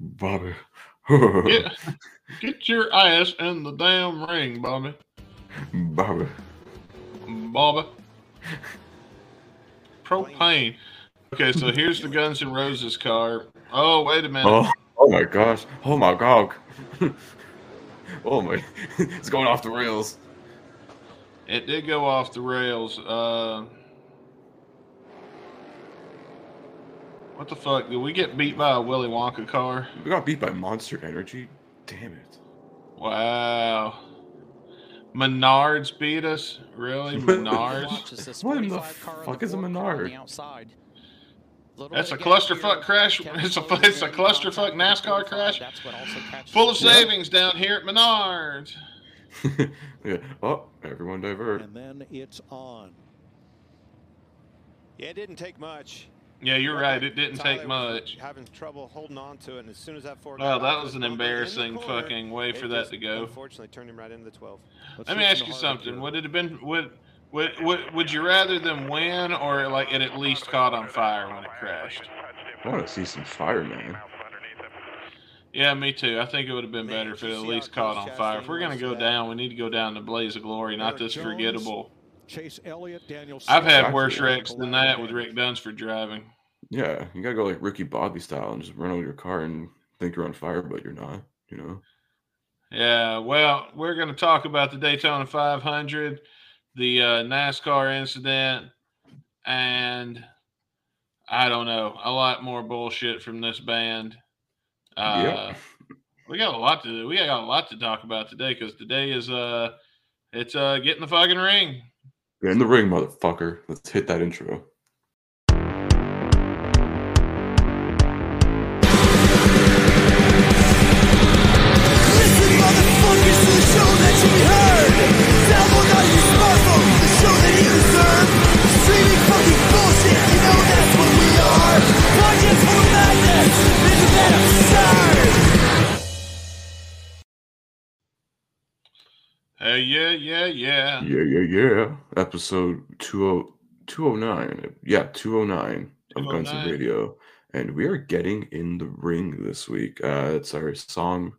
Bobby. Get, get your ass in the damn ring, Bobby. Bobby. Bobby. Propane. Okay, so here's the Guns N' Roses car. Oh, wait a minute. Oh, oh my gosh. Oh my god. oh my. It's going off the rails. It did go off the rails. Uh, what the fuck? Did we get beat by a Willy Wonka car? We got beat by Monster Energy. Damn it. Wow. Menards beat us? Really? Menards? What in the fuck is a Menard? That's a clusterfuck crash. It's a it's a clusterfuck NASCAR crash. Full of savings down here at Menards. yeah. Oh, everyone divert. And then it's on. Yeah, it didn't take much. Yeah, you're right. It didn't Tyler take much. Having trouble holding on to it, and as soon as that four. Well, got that was an bumper in the embarrassing corner, fucking way for that to go. Unfortunately, turned him right into the twelve. Let me ask you something. Would it have been would would would, would you rather them win or like it at least caught on fire when it crashed? I want to see some fire, man. Yeah, me too. I think it would have been better if it at least caught on fire. If we're gonna go down, we need to go down to blaze of glory, not Eric this Jones, forgettable. Chase Elliott, Daniel. I've had worse wrecks than that with Rick Dunsford driving. Yeah, you gotta go like Ricky Bobby style and just run over your car and think you're on fire, but you're not. You know. Yeah, well, we're going to talk about the Daytona 500, the uh, NASCAR incident, and I don't know, a lot more bullshit from this band. Uh, Yep. We got a lot to do. We got a lot to talk about today because today is uh, it's uh, get in the fucking ring. In the ring, motherfucker. Let's hit that intro. Yeah, yeah, yeah. Yeah, yeah, yeah. Episode 20, 209. Yeah, 209 of Guns 209. Radio. And we are getting in the ring this week. Uh, it's our song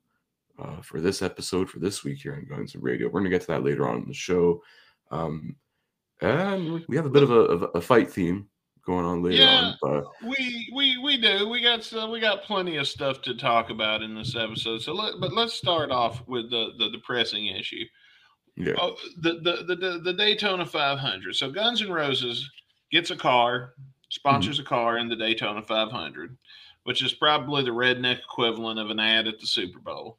uh, for this episode for this week here on Guns N' Radio. We're going to get to that later on in the show. Um, and we- have a bit of a, of a fight theme going on later Yeah. on. But We we we do. We got so we got plenty of stuff to talk about in this episode. So let but let's start off with the the depressing issue. Yeah, Oh, the, the the the Daytona 500. So Guns N' Roses gets a car, sponsors a car in the Daytona 500, which is probably the redneck equivalent of an ad at the Super Bowl.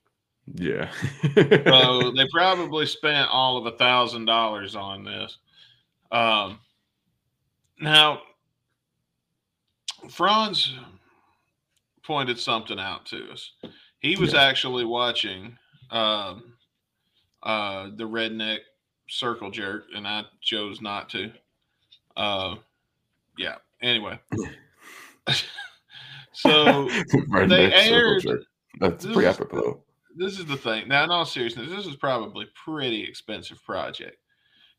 yeah. So they probably spent all of a thousand dollars on this. Um, now, Franz pointed something out to us. He was Yeah. actually watching um, uh, the redneck circle jerk, and I chose not to. Uh, yeah. Anyway, so they aired- That's pretty apropos. this is the thing. Now, in all seriousness, this is probably pretty expensive project.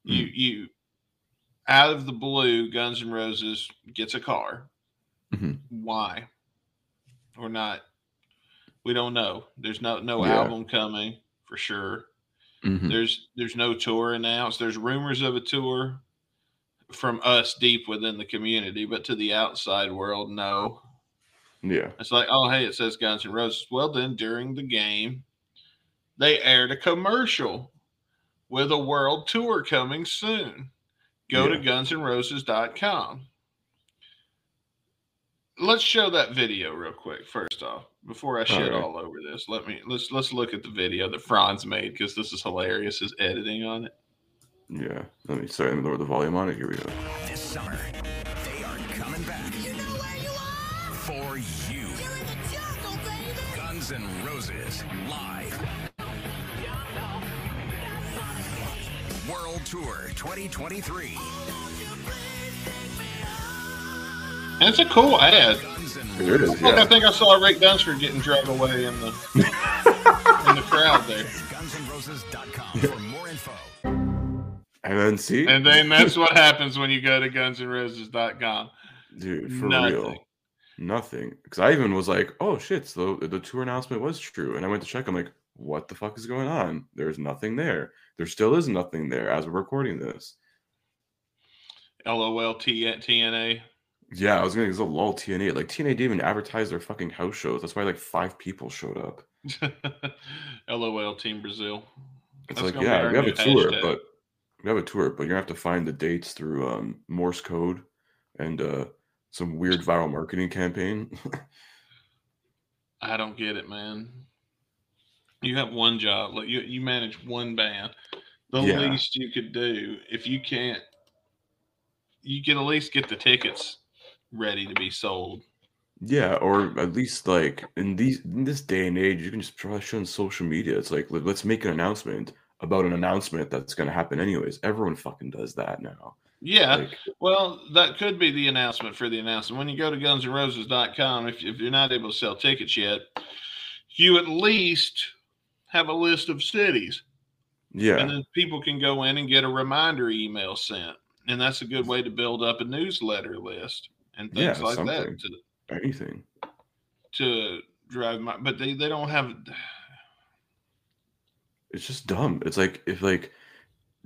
You you out of the blue, Guns N' Roses gets a car. Mhm. Why? Or not? We don't know. There's no no Yeah. album coming for sure. Mhm. There's there's no tour announced. There's rumors of a tour from us deep within the community, but to the outside world, no. Yeah. It's like, oh, hey, it says Guns N' Roses. Well, then during the game, they aired a commercial with a world tour coming soon. Go to Yeah. gunsnroses.com. Let's show that video real quick. First off, before I shit Alright. all over this, let me let's let's look at the video that Franz made because this is hilarious. His editing on it. Yeah. Let me sorry, let me lower the volume on it. Here we go. This summer, they are coming back You know where you are? for you. You're in the jungle, baby. Guns and Roses live. World Tour 2023. And it's a cool ad. Guns N' Here it is. Look, I think I saw Rick Dunsford getting dragged away in the in the crowd there. GunsNRoses.com for more info. And then see, And then that's what happens when you go to gunsnroses.com. dude, for Nothing. real. Nothing. Because I even was like, oh shit, so the tour announcement was true. And I went to check. I'm like, what the fuck is going on? There's nothing there. There still is nothing there as we're recording this. LOL T- TNA. Yeah, I was gonna say lol TNA. Like TNA didn't even advertise their fucking house shows. That's why like five people showed up. LOL Team Brazil. It's That's like, yeah, we have a tour, hashtag. but we have a tour, but you're gonna have to find the dates through um Morse code and uh some weird viral marketing campaign. I don't get it, man. You have one job, like you, you manage one band. The Yeah. least you could do, if you can't, you can at least get the tickets ready to be sold. Yeah, or at least like in these in this day and age, you can just try shit on social media. It's like let- let's make an announcement about an announcement that's gonna happen anyways. Everyone fucking does that now. Yeah, Like, well, that could be the announcement for the announcement. When you go to gunsandroses.com, if, if you're not able to sell tickets yet, you at least have a list of cities. yeah, and then people can go in and get a reminder email sent and that's a good way to build up a newsletter list and things Yeah, like something. that to, anything. to drive my but they, they don't have It's just dumb. It's like if like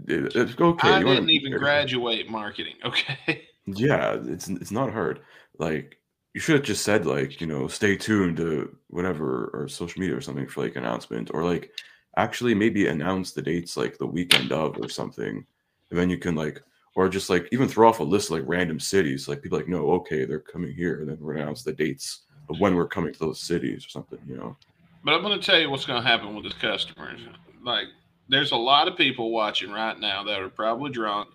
it's okay. i didn't even graduate marketing okay Yeah, it's it's not hard. Like you should have just said like you know stay tuned to whatever or social media or something for like announcement or like actually maybe announce the dates like the weekend of or something, and then you can like or just like even throw off a list of like random cities like people like no okay they're coming here and then we're announce the dates of when we're coming to those cities or something you know but i'm going to tell you what's going to happen with this customers like there's a lot of people watching right now that are probably drunk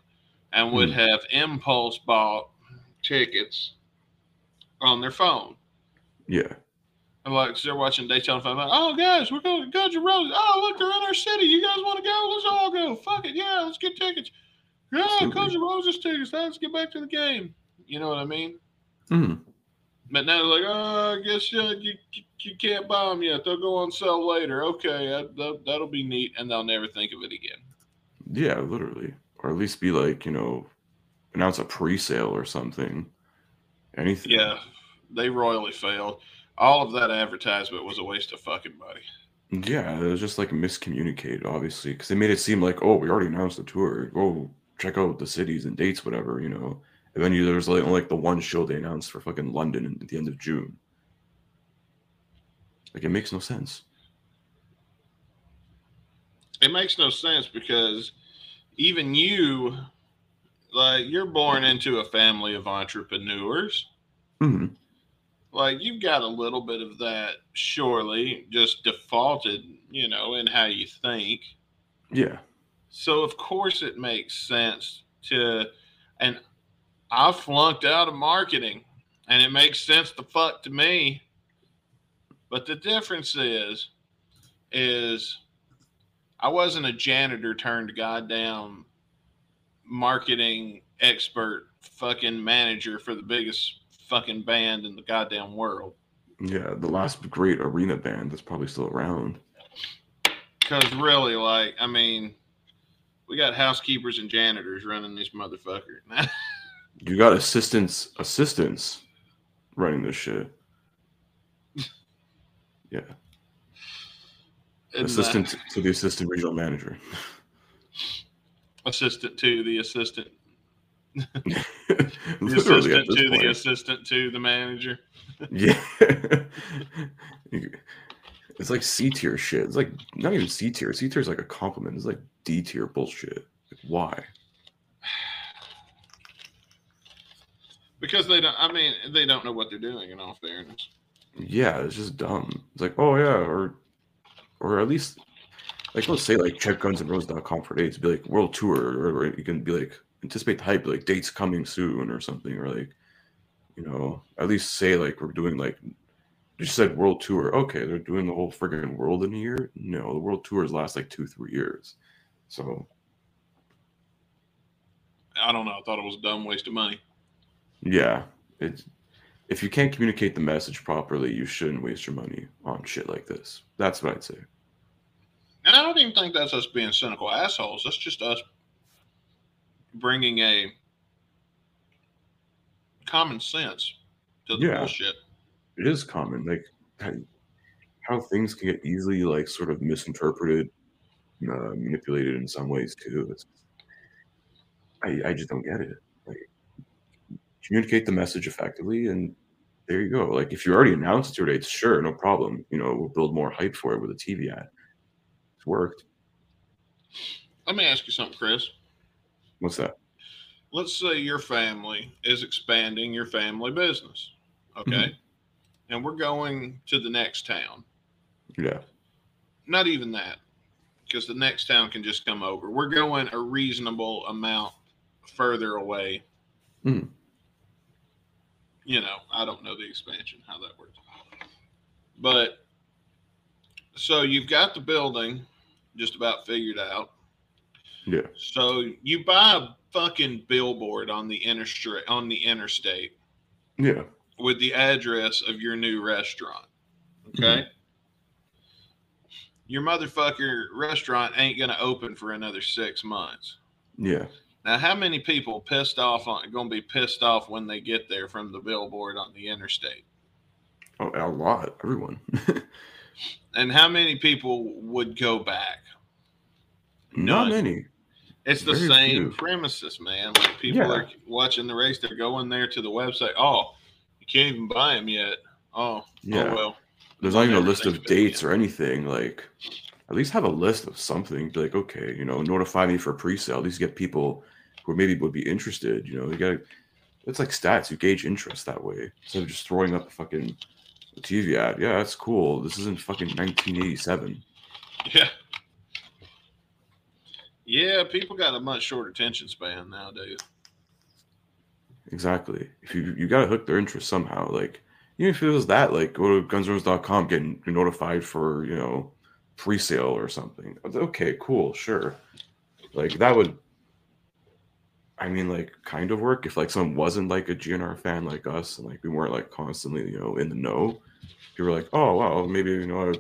and would Hmm. have impulse bought tickets on their phone yeah And like they're watching Daytona 500. Oh, guys, we're going to Guns N' Roses. Oh, look, they're in our city. You guys want to go? Let's all go. Fuck it. Yeah, let's get tickets. Yeah. Guns N' Roses tickets. Let's get back to the game. You know what I mean? Hmm. But now they're like, oh, I guess uh, you, you you can't buy them yet. They'll go on sale later. Okay, that, that, that'll be neat, and they'll never think of it again. yeah literally or at least be like you know announce a pre-sale or something anything Yeah, they royally failed. All of that advertisement was a waste of fucking money. Yeah, it was just like miscommunicated, obviously, because they made it seem like, oh, we already announced the tour. Oh, check out the cities and dates, whatever, you know. And then you, there's like only like the one show they announced for fucking London at the end of June. Like it makes no sense. it makes no sense because even you like you're born into a family of entrepreneurs hmm like you've got a little bit of that surely just defaulted you know in how you think Yeah, so of course it makes sense to and i flunked out of marketing and it makes sense the fuck to me but the difference is is i wasn't a janitor turned goddamn marketing expert fucking manager for the biggest fucking band in the goddamn world yeah. The last great arena band that's probably still around. because really like i mean we got housekeepers and janitors running this motherfucker You got assistants, assistants running this shit. Yeah, And, uh, assistant to the assistant regional manager. assistant to the assistant, the assistant to the assistant to the manager. Yeah. It's like C tier shit. It's like not even C tier. C tier is like a compliment. It's like D tier bullshit. Like, why? Because they don't. I mean, they don't know what they're doing. In all fairness, Yeah, it's just dumb. It's like, oh yeah, or or at least like let's say like check gunsandroses.com for dates. Be like world tour, or, or you can be like anticipate the hype, like dates coming soon or something, or like you know, at least say like we're doing like you said world tour. Okay, they're doing the whole friggin' world in a year. No, the world tours last like two, three years. So I don't know. I thought it was a dumb waste of money. yeah, it's if you can't communicate the message properly, you shouldn't waste your money on shit like this. That's what I'd say. And I don't even think that's us being cynical assholes. That's just us bringing a common sense to the Yeah. bullshit. It is common like how, things can get easily like sort of misinterpreted uh, manipulated in some ways too. It's, I, I just don't get it. Like communicate the message effectively and there you go. Like if you already announced your dates sure no problem. You know we'll build more hype for it with a tv ad. It's worked. Let me ask you something, Chris. what's that? Let's say your family is expanding your family business, okay? Mm-hmm. And we're going to the next town. yeah Not even that, because the next town can just come over. We're going a reasonable amount further away. Mhm. You know, I don't know the expansion, how that works. But so you've got the building just about figured out. yeah So you buy a fucking billboard on the interstate on the interstate yeah with the address of your new restaurant. Okay. Mm-hmm. Your motherfucker restaurant ain't gonna open for another six months. yeah Now, how many people pissed off on gonna be pissed off when they get there from the billboard on the interstate? oh, a lot everyone And how many people would go back? not many It's the Very same few. premises, man. Like people Yeah. are watching the race, they're going there to the website. Oh, can't even buy them yet. Oh, oh yeah oh well. there's not even a list of of dates or anything. Like, at least have a list of something. Be like, okay, you know, notify me for pre-sale. At least get people who maybe would be interested. You know, you gotta. It's like stats. You gauge interest that way instead of just throwing up a fucking TV ad. Yeah, that's cool. This isn't fucking 1987. Yeah. Yeah, people got a much shorter attention span nowadays. Exactly. If you you gotta hook their interest somehow. Like, even if it was that, like, go to gunsroses.com, get notified for you know pre-sale or something. Okay, cool, sure. Like that would I mean like kind of work if like someone wasn't like a GNR fan like us and like we weren't like constantly, you know, in the know. People were like, oh wow, maybe you know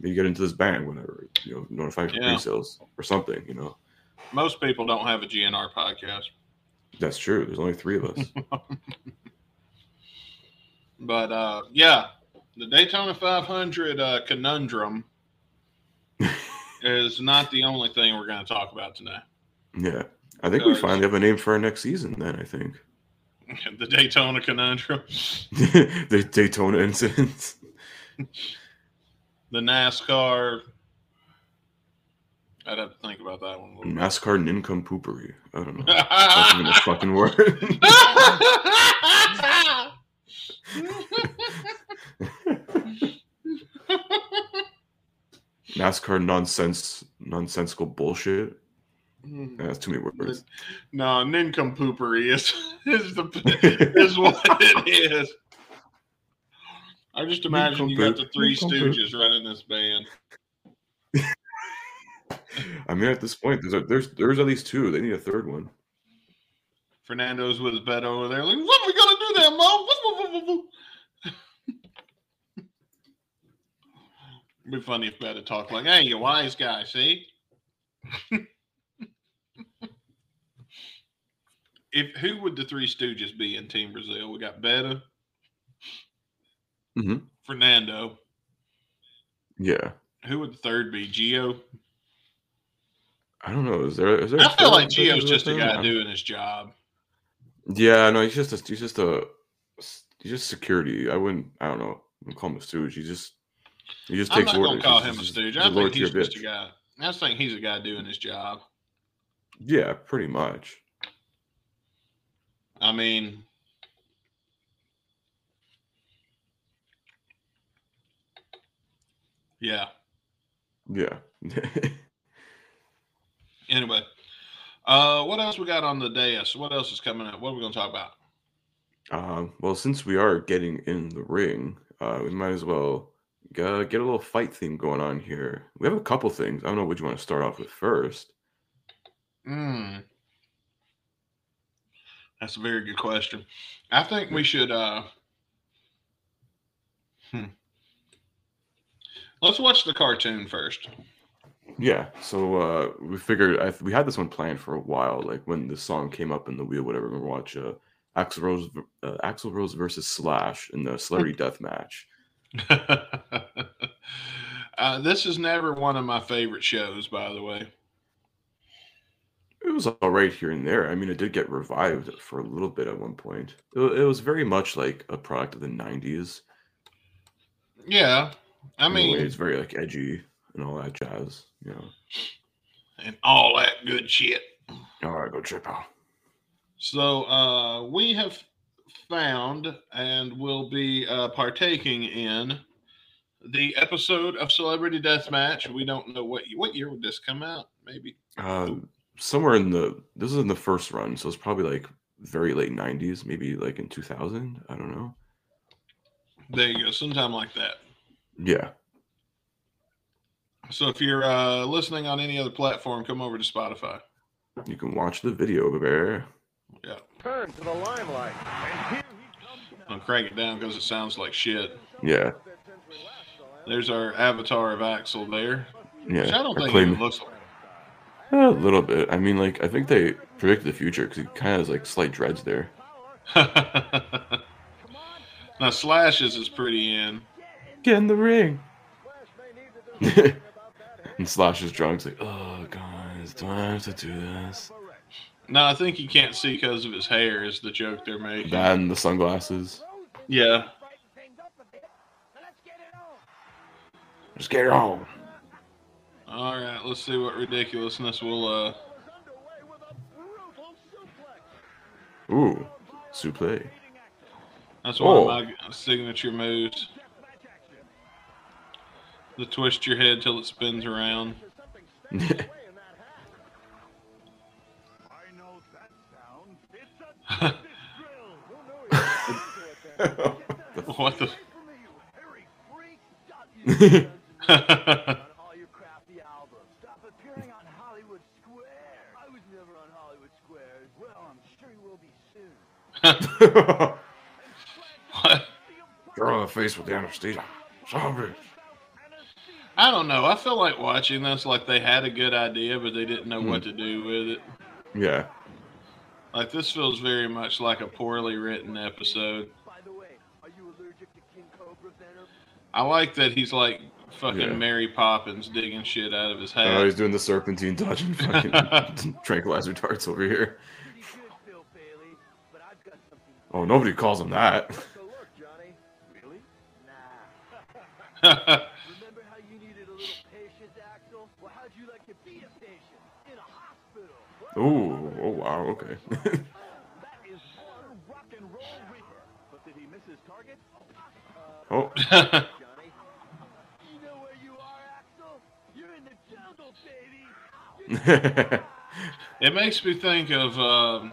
maybe get into this band, whatever, you know, notify for Yeah. pre-sales or something, you know. Most people don't have a GNR podcast. That's true. There's only three of us. But uh yeah, the Daytona 500 uh, conundrum is not the only thing we're going to talk about tonight. yeah. I think we finally have a name for our next season then, I think. the Daytona conundrum, the Daytona incidents. the NASCAR. I'd have to think about that one a little bit. NASCAR nincompooperi. I don't know. That's even a fucking word. NASCAR nonsense, nonsensical bullshit. Yeah, that's too many words. no, nincompoopery is is the is what it is. I just imagine you got the Three Stooges running this band. I mean, at this point, there's a, there's there's at least two. They need a third one. Fernando's with his bed over there, like, what are we gonna do there, Mom? It'd be funny if Beta talked like, "Hey, you wise guy, see." if who would the Three Stooges be in Team Brazil? We got Beta, Mhm. Fernando. Yeah, Who would the third be? Geo. I don't know. Is there? Is there? I feel like Geo's just a guy doing his job. Yeah, no, he's just a, he's just a he's just security. I wouldn't. I don't know. I call him a stooge. He just he just I'm takes not gonna orders. call He's him a stooge. I think he's just a guy. I just think he's a guy doing his job. Yeah, pretty much. I mean, yeah. Yeah. Anyway, uh, what else we got on the dais? What else is coming up? What are we going to talk about? um, well, since we are getting in the ring, uh, we might as well get, get a little fight theme going on here. We have a couple things. I don't know what you want to start off with first. Hmm. That's a very good question. I think we should. Uh, hmm. Let's watch the cartoon first. Yeah. So uh, we figured I, we had this one planned for a while. Like when the song came up in the wheel, whatever. We watch uh, Axl Rose, uh, Axl Rose versus Slash in the Celebrity Death Match. uh, this is never one of my favorite shows, by the way. It was all right here and there. I mean, it did get revived for a little bit at one point. It, it was very much like a product of the '90s. Yeah, I in a way. mean, it's very like edgy and all that jazz. You know, and all that good shit. all right, go trip out. So uh, we have found and will be uh, partaking in the episode of Celebrity Deathmatch. We don't know what what year would this come out. Maybe Uh, somewhere in the this is in the first run, so it's probably like very late '90s, maybe like in 2000. I don't know. there you go, sometime like that. Yeah, So if you're uh, listening on any other platform, come over to Spotify. you can watch the video, baby. Yeah, Turn to the limelight. I'll crank it down because it sounds like shit. Yeah, There's our avatar of Axl there. yeah. Which I don't think claim- it looks like. a little bit. I mean, like I think they predicted the future because he kind of has like slight dreads there. now Slashes is pretty in. Get in the ring. and Slash is drunk. He's like, oh guys, do I have to do this? No, I think you can't see because of his hair. Is the joke they're making? That and the sunglasses. Yeah. Just get it on. All right. Let's see what ridiculousness will. uh Ooh, suplex. That's one Oh. of my signature moves. The twist your head till it spins around. what the? all your crafty albums. Stop appearing on Hollywood Square. I was never on Hollywood Square. Well, I'm sure you will be soon. what? Draw the face with the anesthesia. Zombie. I don't know. I feel like watching this like they had a good idea, but they didn't know what hmm. to do with it. Yeah. Like this feels very much like a poorly written episode. By the way, are you allergic to King Cobra venom? I like that he's like fucking Yeah. Mary Poppins digging shit out of his head. Oh, he's doing the serpentine dodging fucking tranquilizer darts over here. Pretty good, Bill Bailey. But I've got something. Oh, nobody calls him that. You're in the oh. baby. it makes me think of um,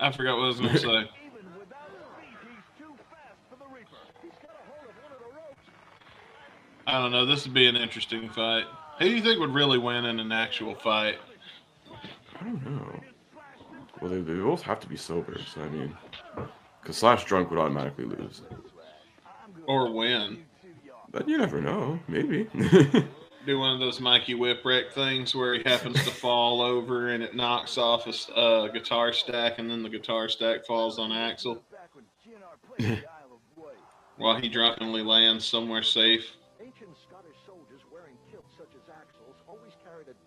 I forgot what I was gonna say. Even without his feet, he's too fast for the reaper. He's got a hold of one of the ropes. I don't know. This would be an interesting fight. Who do you think would really win in an actual fight? I don't know. Well, they, they both have to be sober, so I mean, because Slash drunk would automatically lose. Or win? But you never know. Maybe. Do one of those Mikey Whipwreck things where he happens to fall over and it knocks off a uh, guitar stack, and then the guitar stack falls on Axl Back when GNR played the Isle of Wight. while he drunkenly lands somewhere safe.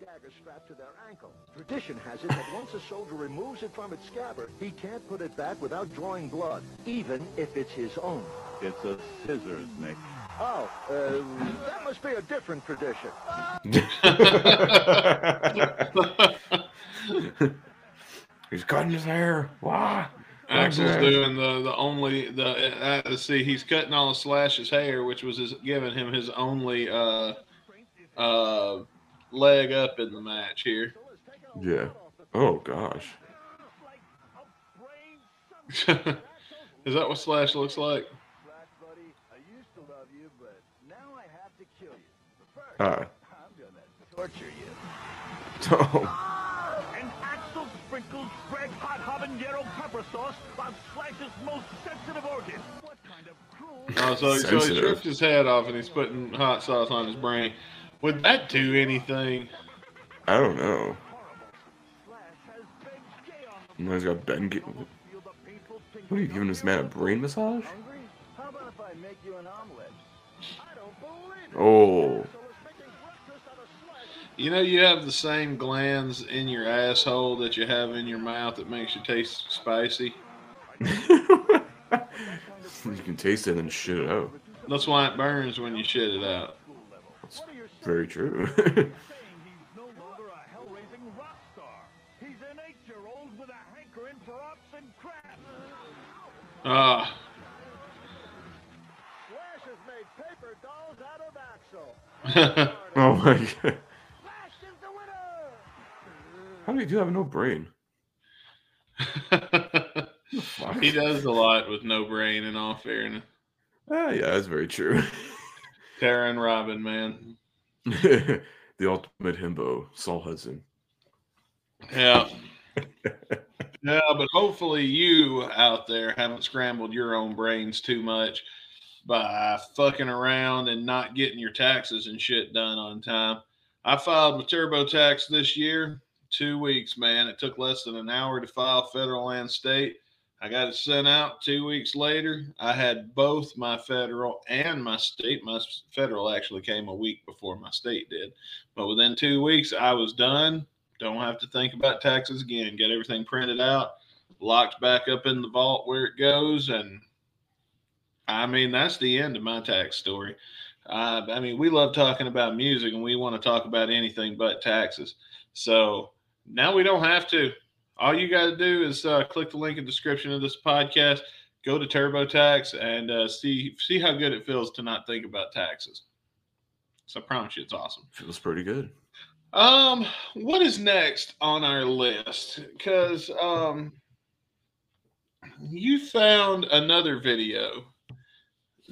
Dagger strapped to their ankle. Tradition has it that once a soldier removes it from its scabbard, he can't put it back without drawing blood, even if it's his own. It's a scissors, Nick. Oh, uh, that must be a different tradition. He's cutting his hair. Why? Axl's doing the the only the uh, see he's cutting all of Slash's hair, which was his, giving him his only uh uh leg up in the match here. Yeah. Oh gosh. Is that what Slash looks like? Slash, I used to love you, but now I have to kill you. But first, Ah. I'm gonna torture you. Oh. And Axl sprinkles Greg hot habanero pepper sauce on Slash's most sensitive organ. What kind of cruel Oh, so, so he Sensitive. stripped his head off and he's putting hot sauce on his brain. Would that do anything? I don't know. Slash And then he's got Ben. What are you giving this man a brain massage? Hungry? How about if I make you an omelet? I don't believe. Oh. So let's make a breakfast out of slices. You know, you have the same glands in your asshole that you have in your mouth that makes you taste spicy. you can taste it and shit it out. That's why it burns when you shit it out. Very true. saying he's no longer a hell-raising rock star. He's an eight-year-old with a hankering for ops and crap. Ah, Slash has made paper dolls out of Axl. oh my god. Slash is the winner. How do you do have no brain? He does a lot with no brain. In all fairness, Ah, yeah, that's very true. Tara and Robin, man. the ultimate himbo, Saul Hudson. Yeah. yeah, but hopefully you out there haven't scrambled your own brains too much by fucking around and not getting your taxes and shit done on time. I filed my TurboTax this year, two weeks, man. It took less than an hour to file federal and state. I got it sent out two weeks later. I had both my federal and my state. My federal actually came a week before my state did. But within two weeks, I was done. Don't have to think about taxes again. Get everything printed out, locked back up in the vault where it goes. And I mean, that's the end of my tax story. Uh, I mean, we love talking about music and we want to talk about anything but taxes. So now we don't have to. All you got to do is uh, click the link in the description of this podcast, go to TurboTax, and uh, see see how good it feels to not think about taxes. So I promise you, it's awesome. Feels pretty good. Um, what is next on our list? Because um, you found another video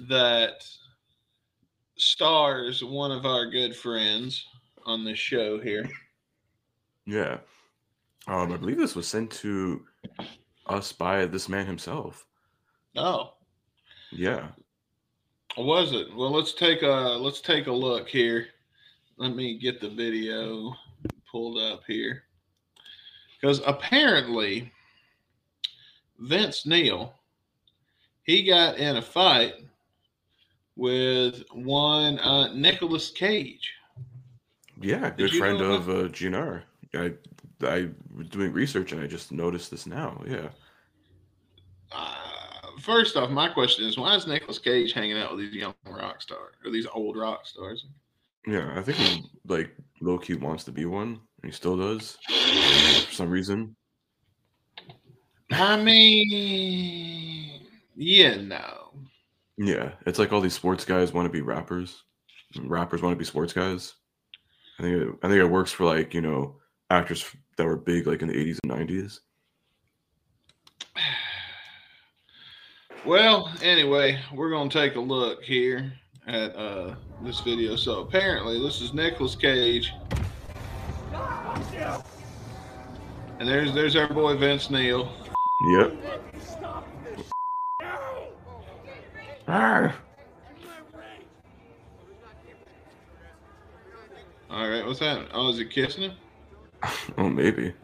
that stars one of our good friends on this show here. Yeah. Um, I believe this was sent to us by this man himself. Oh, Yeah. was it? Well, let's take a let's take a look here. Let me get the video pulled up here. Because apparently Vince Neil he got in a fight with one uh Nicolas Cage. Yeah, good friend of uh, GNR. I I was doing research and I just noticed this now. Yeah. Uh, first off, my question is why is Nicolas Cage hanging out with these young rock stars or these old rock stars? Yeah, I think he like low key wants to be one, and he still does for some reason. I mean, yeah, no. Yeah, it's like all these sports guys want to be rappers, rappers want to be sports guys. I think it, I think it works for like you know actors that were big like in the eighties and nineties. Well, anyway, we're gonna take a look here at uh this video. So apparently, this is Nicolas Cage, and there's there's our boy Vince Neil. Yep. All right, what's that? Oh, is he kissing him? oh, maybe.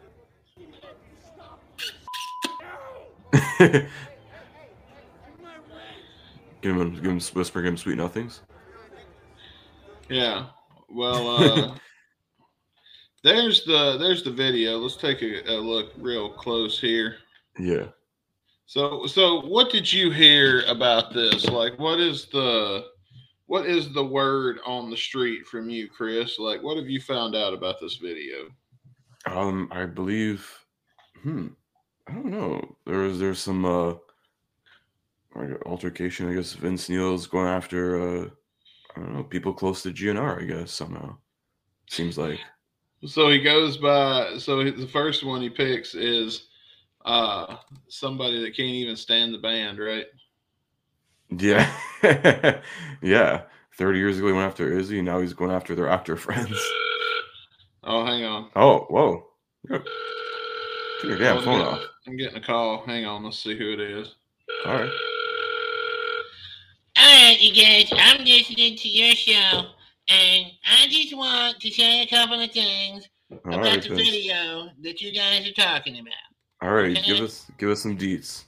give him, give him, whisper, give him sweet nothings. Yeah. Well, uh, there's the there's the video. Let's take a, a look real close here. Yeah. So so what did you hear about this? Like what is the what is the word on the street from you, Chris? Like what have you found out about this video? Um, I believe. Hmm. I don't know. There was there's some uh altercation. I guess Vince Neil's going after uh I don't know people close to GNR. I guess somehow seems like. So he goes by so the first one he picks is uh somebody that can't even stand the band, right? Yeah. yeah. Thirty years ago he went after Izzy. Now he's going after their actor friends. Oh, hang on. Oh, whoa! Turn your damn phone yeah. off. I'm getting a call. Hang on, let's see who it is. All right. All right, you guys, I'm listening to your show, and I just want to say a couple of things All about right, the Vince. video that you guys are talking about. All right, Okay. give us give us some deets.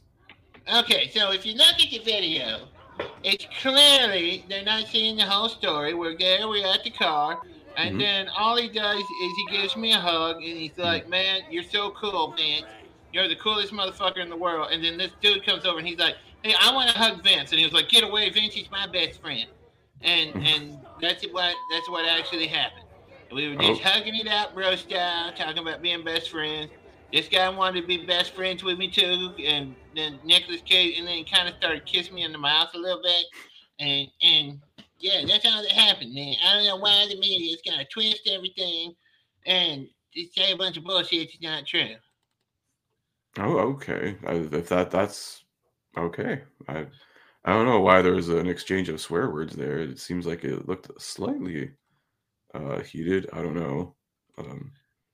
Okay, so if you look at the video, it's clearly they're not seeing the whole story. We're there, we're at the car, and Mhm. then all he does is he gives me a hug and he's like, Man, you're so cool, Vince. You're the coolest motherfucker in the world. And then this dude comes over and he's like, Hey, I want to hug Vince. And he was like, Get away, Vince, he's my best friend. And and that's what that's what actually happened. We were just Oh. hugging it out, bro style, talking about being best friends. This guy wanted to be best friends with me too, and then Nicolas Cage, and then kind of started kissing me in the mouth a little bit, and and yeah, that's how that happened, man. I don't know why the media is gonna twist everything, and just say a bunch of bullshit that's not true. Oh, okay. I, if that that's okay. I I don't know why there was an exchange of swear words there. It seems like it looked slightly uh heated. I don't know. Um,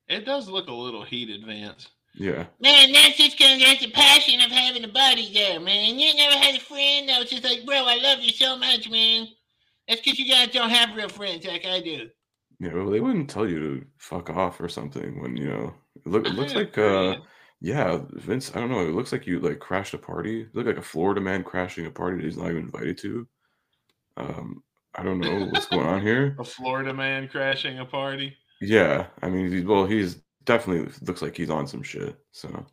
It does look a little heated, Vince. yeah. Man, that's just because that's the passion of having a buddy there, man. You never had a friend that was just like, bro, I love you so much, man. That's because you guys don't have real friends like I do. Yeah, well, they wouldn't tell you to fuck off or something when you know. It, look, it looks like uh, yeah, Vince. I don't know. It looks like you like crashed a party. It looked like a Florida man crashing a party that he's not even invited to. Um, I don't know what's going on here. A Florida man crashing a party. Yeah, I mean, he, well, he's definitely looks like he's on some shit. So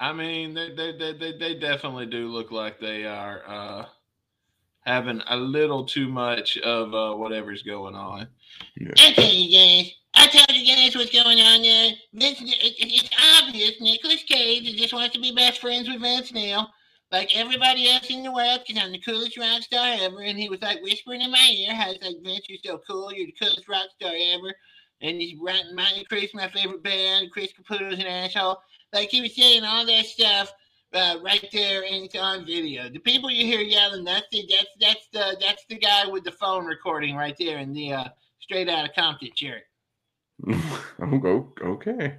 I mean, they they, they, they, they definitely do look like they are uh, having a little too much of uh, whatever's going on. I tell you guys, I told you guys what's going on there. Vince, it, it- it's obvious Nicolas Cage just wants to be best friends with Vince now, like everybody else in the world, because I'm the coolest rock star ever. And he was like whispering in my ear, how it's like, Vince, you're so cool, you're the coolest rock star ever. And he's writing Motley Crue's my favorite band, Chris Caputo's an asshole. Like he was saying all that stuff uh, right there, and it's on video. The people you hear yelling, that's the that's that's the that's the guy with the phone recording right there in the uh, straight out of Compton shirt. Okay.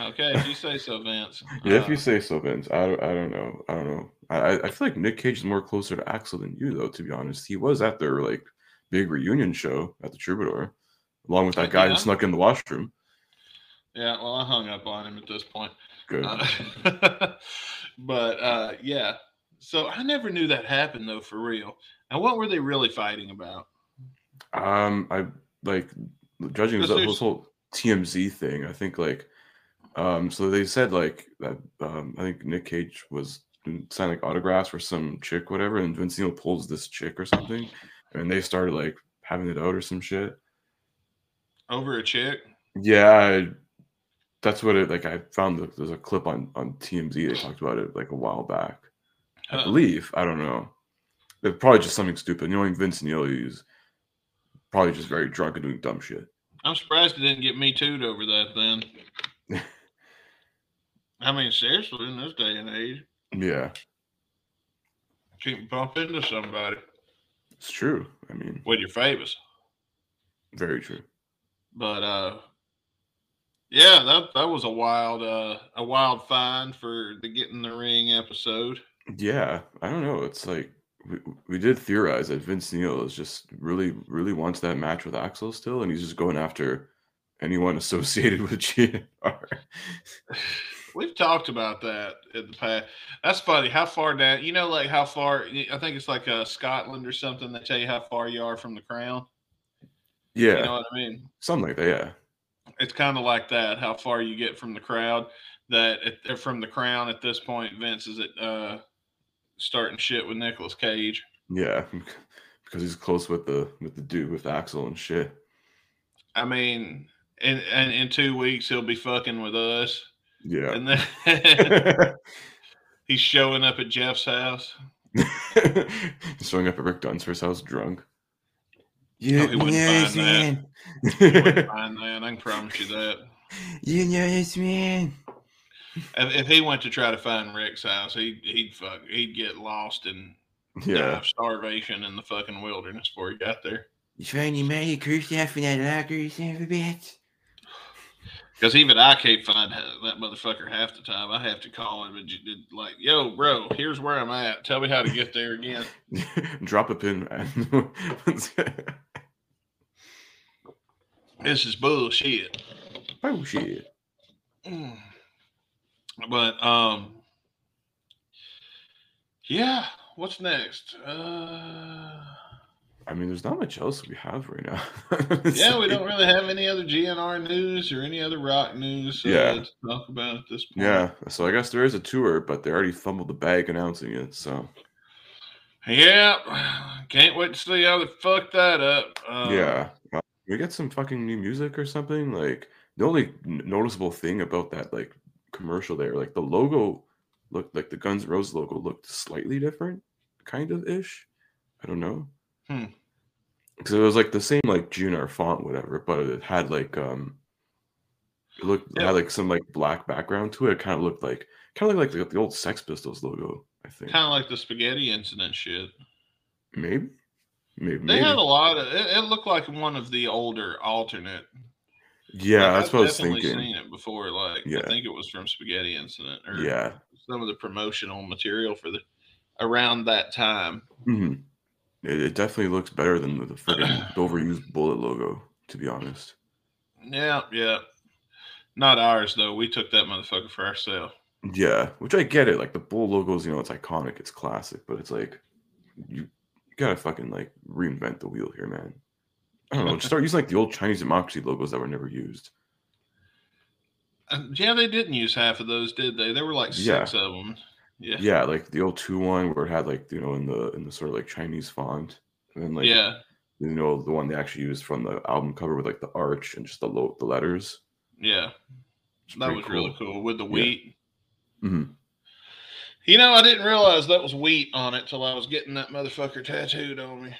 Okay, if you say so, Vince. Yeah, if Uh, you say so, Vince. I don't, I don't know. I don't know. I, I- I feel like Nick Cage is more closer to Axl than you, though. To be honest, he was at their like big reunion show at the Troubadour, along with that guy Yeah. who snuck in the washroom. Yeah, well, I hung up on him at this point. Good. Uh, but uh, yeah, so I never knew that happened though, for real. And what were they really fighting about? Um, I like judging this, there's- whole TMZ thing. I think like, um, so they said like that. Um, I think Nick Cage was signing like autographs for some chick, whatever, and Vince Neil pulls this chick or something, and they started like having it out or some shit. Over a chick? Yeah, that's what it like. I found that there's a clip on on TMZ. They talked about it like a while back. I believe. I don't know. It's probably just something stupid. Knowing Vince Neil, he's probably just very drunk and doing dumb shit. I'm surprised it didn't get me tooed over that then. I mean, seriously, in this day and age, Yeah, you can bump into somebody it's true. I mean, with your favors. very true. But uh yeah, that that was a wild uh a wild find for the Get in the Ring episode. Yeah, I don't know. It's like we, we did theorize that Vince Neil is just really, really wants that match with Axl still, and he's just going after anyone associated with GNR. We've talked about that in the past. That's funny. How far down? You know, like how far? I think it's like uh, Scotland or something. They tell you how far you are from the crown. yeah, You know what I mean? something like that. Yeah. It's kind of like that. How far you get from the crowd? That at, from the crown at this point, Vince is at uh, starting shit with Nicolas Cage. Yeah, because he's close with the with the dude with Axl and shit. I mean, in, in in two weeks he'll be fucking with us, Yeah. and then he's showing up at Jeff's house. Showing up at Rick Dunsford's house drunk. You, Oh, he wouldn't yes, find that. man. Wouldn't find that. I can promise you that. you know this man. If, if he went to try to find Rick's house, he'd he'd fuck, he'd get lost and Yeah. starvation in the fucking wilderness before he got there. You find your money cursed out for that locker, you son of a bitch. Because even I can't find that motherfucker half the time. I have to call him and like, "Yo, bro, here's where I'm at. Tell me how to get there again." Drop a pin, man. This is bullshit. oh shit. Mm. But um, yeah. What's next? Uh, I mean, there's not much else we have right now. yeah, we don't really have any other GNR news or any other rock news uh, Yeah. to talk about at this point. Yeah, so I guess there is a tour, but they already fumbled the bag announcing it. So Yeah. Can't wait to see how they fuck that up. Uh, yeah, we get some fucking new music or something. Like the only noticeable thing about that like commercial there, like the logo looked like the Guns N' Roses logo looked slightly different, kind of ish. I don't know. Hmm. Because it was like the same like GNR font, whatever, but it had like um, it looked it had like some like black background to it. It kind of looked like kind of like the, the old Sex Pistols logo. I think Kind of like the spaghetti incident shit. maybe, maybe, They maybe. had a lot of it, it looked like one of the older alternate. yeah, Like, that's I've what I was thinking. seen it before. Like Yeah. I think it was from Spaghetti Incident or Yeah, some of the promotional material for the around that time. hmm It, it definitely looks better than the, the freaking overused bullet logo. To be honest, Yeah, yeah. Not ours though. We took that motherfucker for ourselves. yeah, which I get it. Like the bull logos, you know, it's iconic, it's classic, but it's like you gotta fucking like reinvent the wheel here, man. I don't know. Just start using like the old Chinese democracy logos that were never used. Uh, yeah, they didn't use half of those, did they? There were like Yeah. six of them. Yeah. Yeah, like the old two one where it had like you know in the in the sort of like Chinese font, and then like yeah. you know the one they actually used from the album cover with like the arch and just the low the letters. Yeah. That was really cool with the Yeah. wheat. You know, I didn't realize that was wheat on it till I was getting that motherfucker tattooed on me.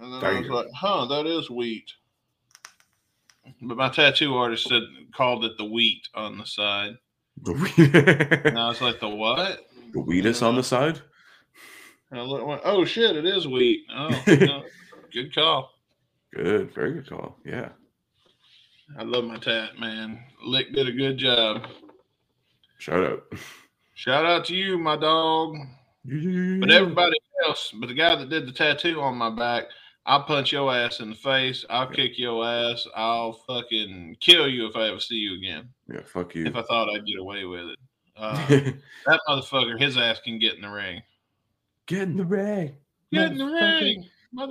And then I was like, huh, that is wheat. But my tattoo artist said called it the wheat on the side. The wheat, And I was like, the what? the wheatus on the side. And I looked, went, oh shit, it is wheat. Oh, no, good call. Good, very good call. Yeah. I love my tat, man. Lick did a good job. Shout out. Shout out to you, my dog. But everybody else, but the guy that did the tattoo on my back, I'll punch your ass in the face. I'll kick your ass. I'll fucking kill you if I ever see you again. Yeah, fuck you. If I thought I'd get away with it. Uh, that motherfucker, his ass can get in the ring. Get in the ring. Get in the motherfucker. ring,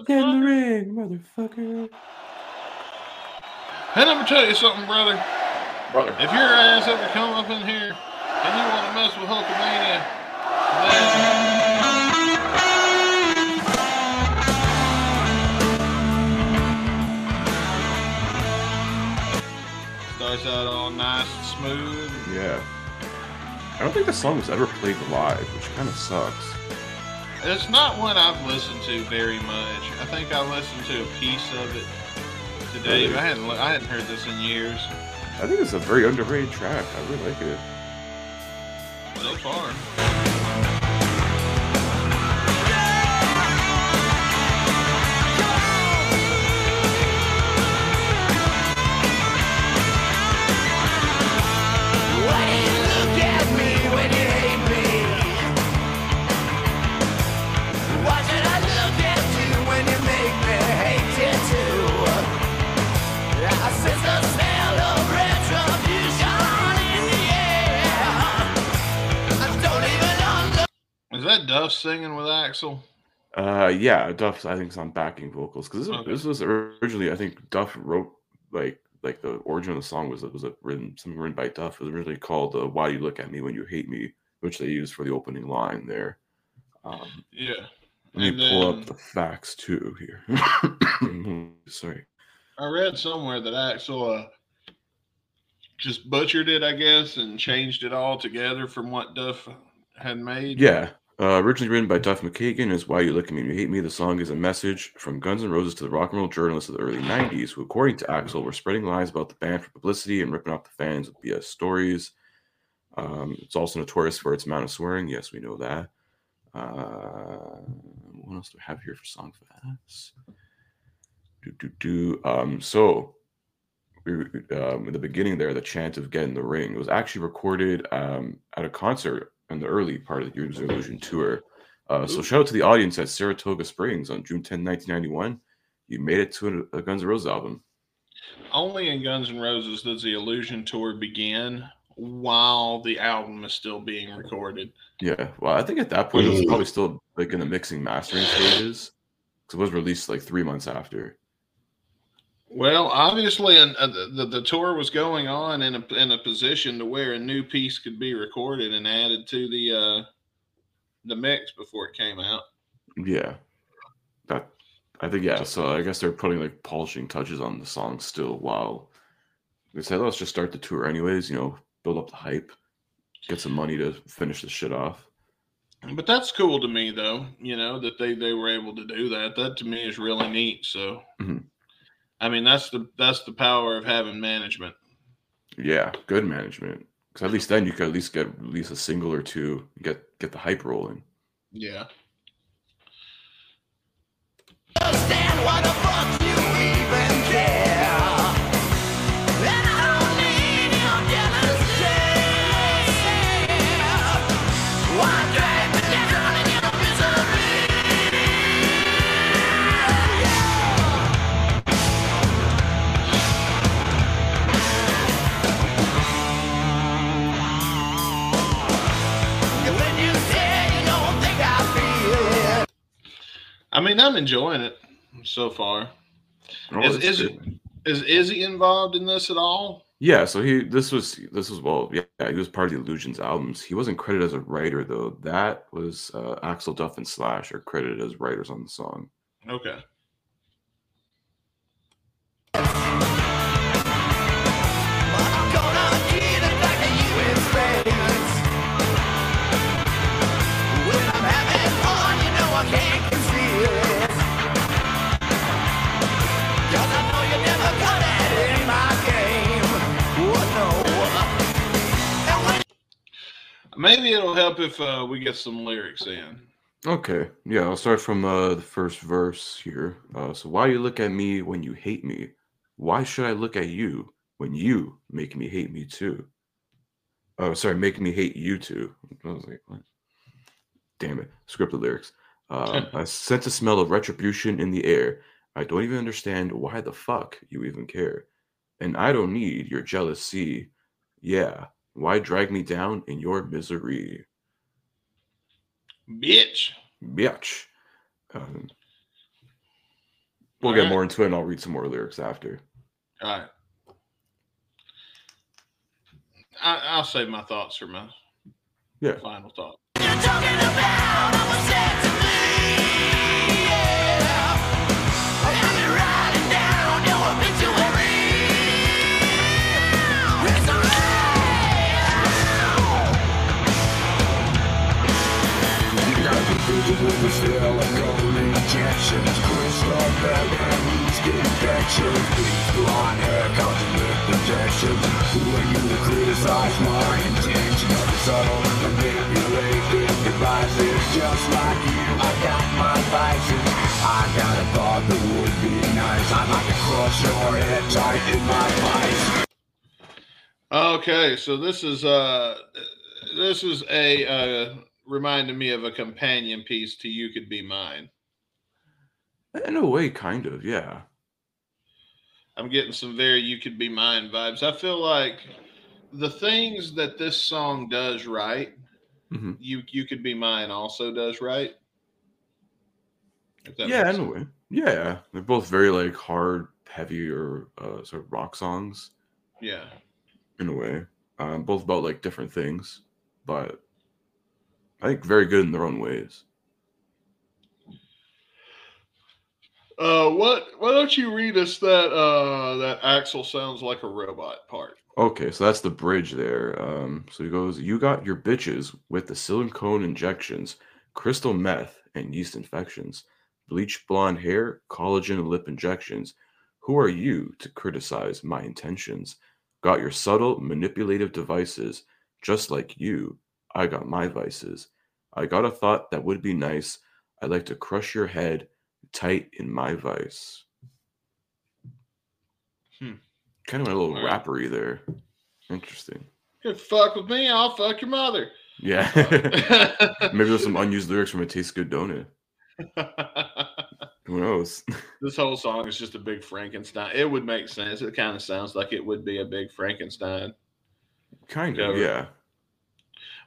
Get in the motherfucker. ring, motherfucker. And I'm gonna tell you something, brother. Brother. If your ass ever come up in here and you want to mess with Hulkamania, starts out all nice and smooth. Yeah. I don't think the song was ever played live, which kind of sucks. It's not one I've listened to very much. I think I listened to a piece of it today. Really? I hadn't I hadn't heard this in years I think it's a very underrated track. I really like it. So far. Is that Duff singing with Axl? Uh, yeah, Duff. I think is on backing vocals because this, Okay. this was originally. I think Duff wrote like like the origin of the song was it was written something written by Duff. It was originally called uh, "Why You Look at Me When You Hate Me," which they used for the opening line there. Um, Yeah. let And me pull up the facts too here. Sorry. I read somewhere that Axl uh, just butchered it, I guess, and changed it all together from what Duff had made. Yeah. Uh, originally written by Duff McKagan, is "Why You Look at Me and You Hate Me." The song is a message from Guns N' Roses to the rock and roll journalists of the early '90s, who, according to Axl, were spreading lies about the band for publicity and ripping off the fans with BS stories. Um, it's also notorious for its amount of swearing. Yes, we know that. Uh, what else do I have here for song facts? Do do do. Um, so we, um, in the beginning there, the chant of "Get in the Ring" was actually recorded um, at a concert in the early part of the Use Your Illusion tour. Uh, so shout out to the audience at Saratoga Springs on June 10, 1991. You made it to a, a Guns N' Roses album. Only in Guns N' Roses does the Illusion tour begin while the album is still being recorded. Yeah. Well, I think at that point it was probably still like in the mixing mastering stages because it was released like three months after. Well, obviously, and uh, the, the tour was going on in a in a position to where a new piece could be recorded and added to the uh, the mix before it came out. Yeah. That I think yeah. So I guess they're putting like polishing touches on the song still while they said let's just start the tour anyways. You know, build up the hype, get some money to finish the shit off. But that's cool to me, though. You know that they they were able to do that. That to me is really neat. So, Mhm. I mean, that's the that's the power of having management. Yeah, good management. Because at least then you could at least get at least a single or two, get get the hype rolling. Yeah. I mean, I'm enjoying it so far. Oh, is is, good. is Izzy involved in this at all? Yeah, so he this was this was well, yeah, he was part of the Illusions albums. He wasn't credited as a writer though. That was uh, Axl Duff and Slash are credited as writers on the song. Okay. Maybe if uh, we get some lyrics in. Okay, yeah, I'll start from uh, the first verse here. Uh, so why you look at me when you hate me? Why should I look at you when you make me hate me too? Oh, sorry, make me hate you too. I was like, what? Damn it, Script the lyrics. Uh, I sense a smell of retribution in the air. I don't even understand why the fuck you even care. And I don't need your jealousy. Yeah, why drag me down in your misery? Bitch. Bitch. Um, we'll All get right. more into it and I'll read some more lyrics after. All right. I, I'll save my thoughts for my Yeah. final thought. Silicone injections, crystal bed and leads get infections, bleach blonde hair covered with injections. Who are you to criticize my intention? Subtle manipulated devices, just like you. I got my vices. I got a thought that would be nice. I'd like to crush your head tight in my vice. Okay, so this is uh this is a uh reminded me of a companion piece to You Could Be Mine. In a way, kind of, yeah. I'm getting some very You Could Be Mine vibes. I feel like the things that this song does right, Mhm. you you could be mine also does right. Yeah, makes in a way. Yeah. They're both very like hard, heavy, or uh, sort of rock songs Yeah. in a way. Um, both about like different things, but I think very good in their own ways. Uh, what? Why don't you read us that? Uh, that Axl sounds like a robot part. Okay, so that's the bridge there. Um, so he goes, You got your bitches with the silicone injections, crystal meth, and yeast infections, bleach blonde hair, collagen lip injections. Who are you to criticize my intentions? Got your subtle manipulative devices, just like you. I got my vices. I got a thought that would be nice. I'd like to crush your head tight in my vice. Hmm. Kind of a little right. rappery there. Interesting. You fuck with me, I'll fuck your mother. Yeah. Maybe there's some unused lyrics from a Tastes Good Donut. Who knows? this whole song is just a big Frankenstein. It would make sense. It kind of sounds like it would be a big Frankenstein. Kind of, yeah.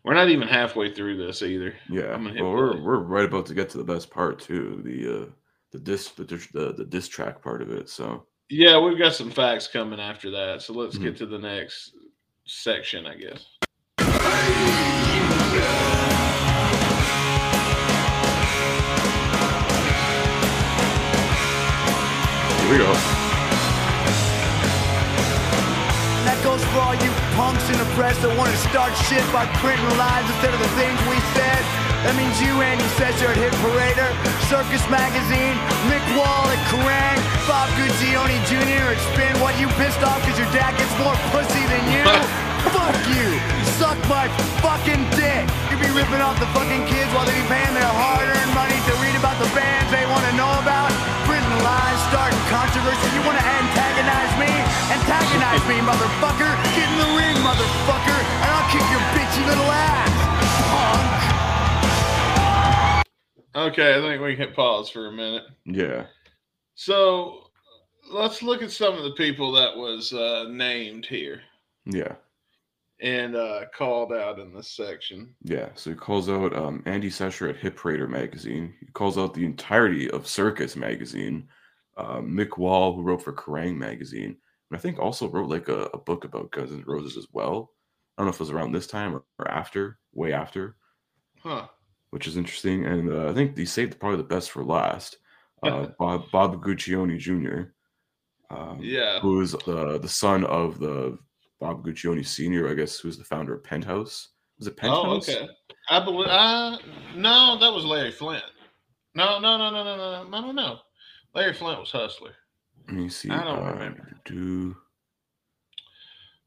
We're not even halfway through this either. Yeah. I'm gonna Well, we're play. we're right about to get to the best part too. The uh the disc the the, the disc track part of it. So Yeah, we've got some facts coming after that. So let's Mm-hmm. get to the next section, I guess. here we go. That goes for all you punks in the press that want to start shit by printing lines instead of the things we said. That means you, Andy Secher at Hit Parader, Circus Magazine, Mick Wall at Kerrang, Bob Guccione Jr. at Spin. What, you pissed off because your dad gets more pussy than you? Fuck you! Suck my fucking dick! You be ripping off the fucking kids while they be paying their hard-earned money to read about the bands they want to know about? Printing lies, starting controversy. You want to antagonize me? Antagonize me, motherfucker! Get in the ring, motherfucker, and I'll kick your bitchy little ass! Punk! Okay, I think we can hit pause for a minute. Yeah. So let's look at some of the people that was uh, named here Yeah. and uh, called out in this section. Yeah. So he calls out um Andy Secher at Hit Parader magazine. He calls out the entirety of Circus magazine. Uh, Mick Wall, who wrote for Kerrang magazine, and I think also wrote like a, a book about Guns N' Roses as well. I don't know if it was around this time or, or after, way after. Huh. which is interesting. And uh, I think he saved probably the best for last. Uh, Bob Bob Guccione Jr., um, Yeah. who is the the son of the Bob Guccione Sr., I guess, who's the founder of Penthouse. Was it Penthouse? Oh, okay. I believe. Uh, no, that was Larry Flynt. No, no, no, no, no, no. I don't know. Larry Flynt was Hustler. Let me see. I don't remember. Do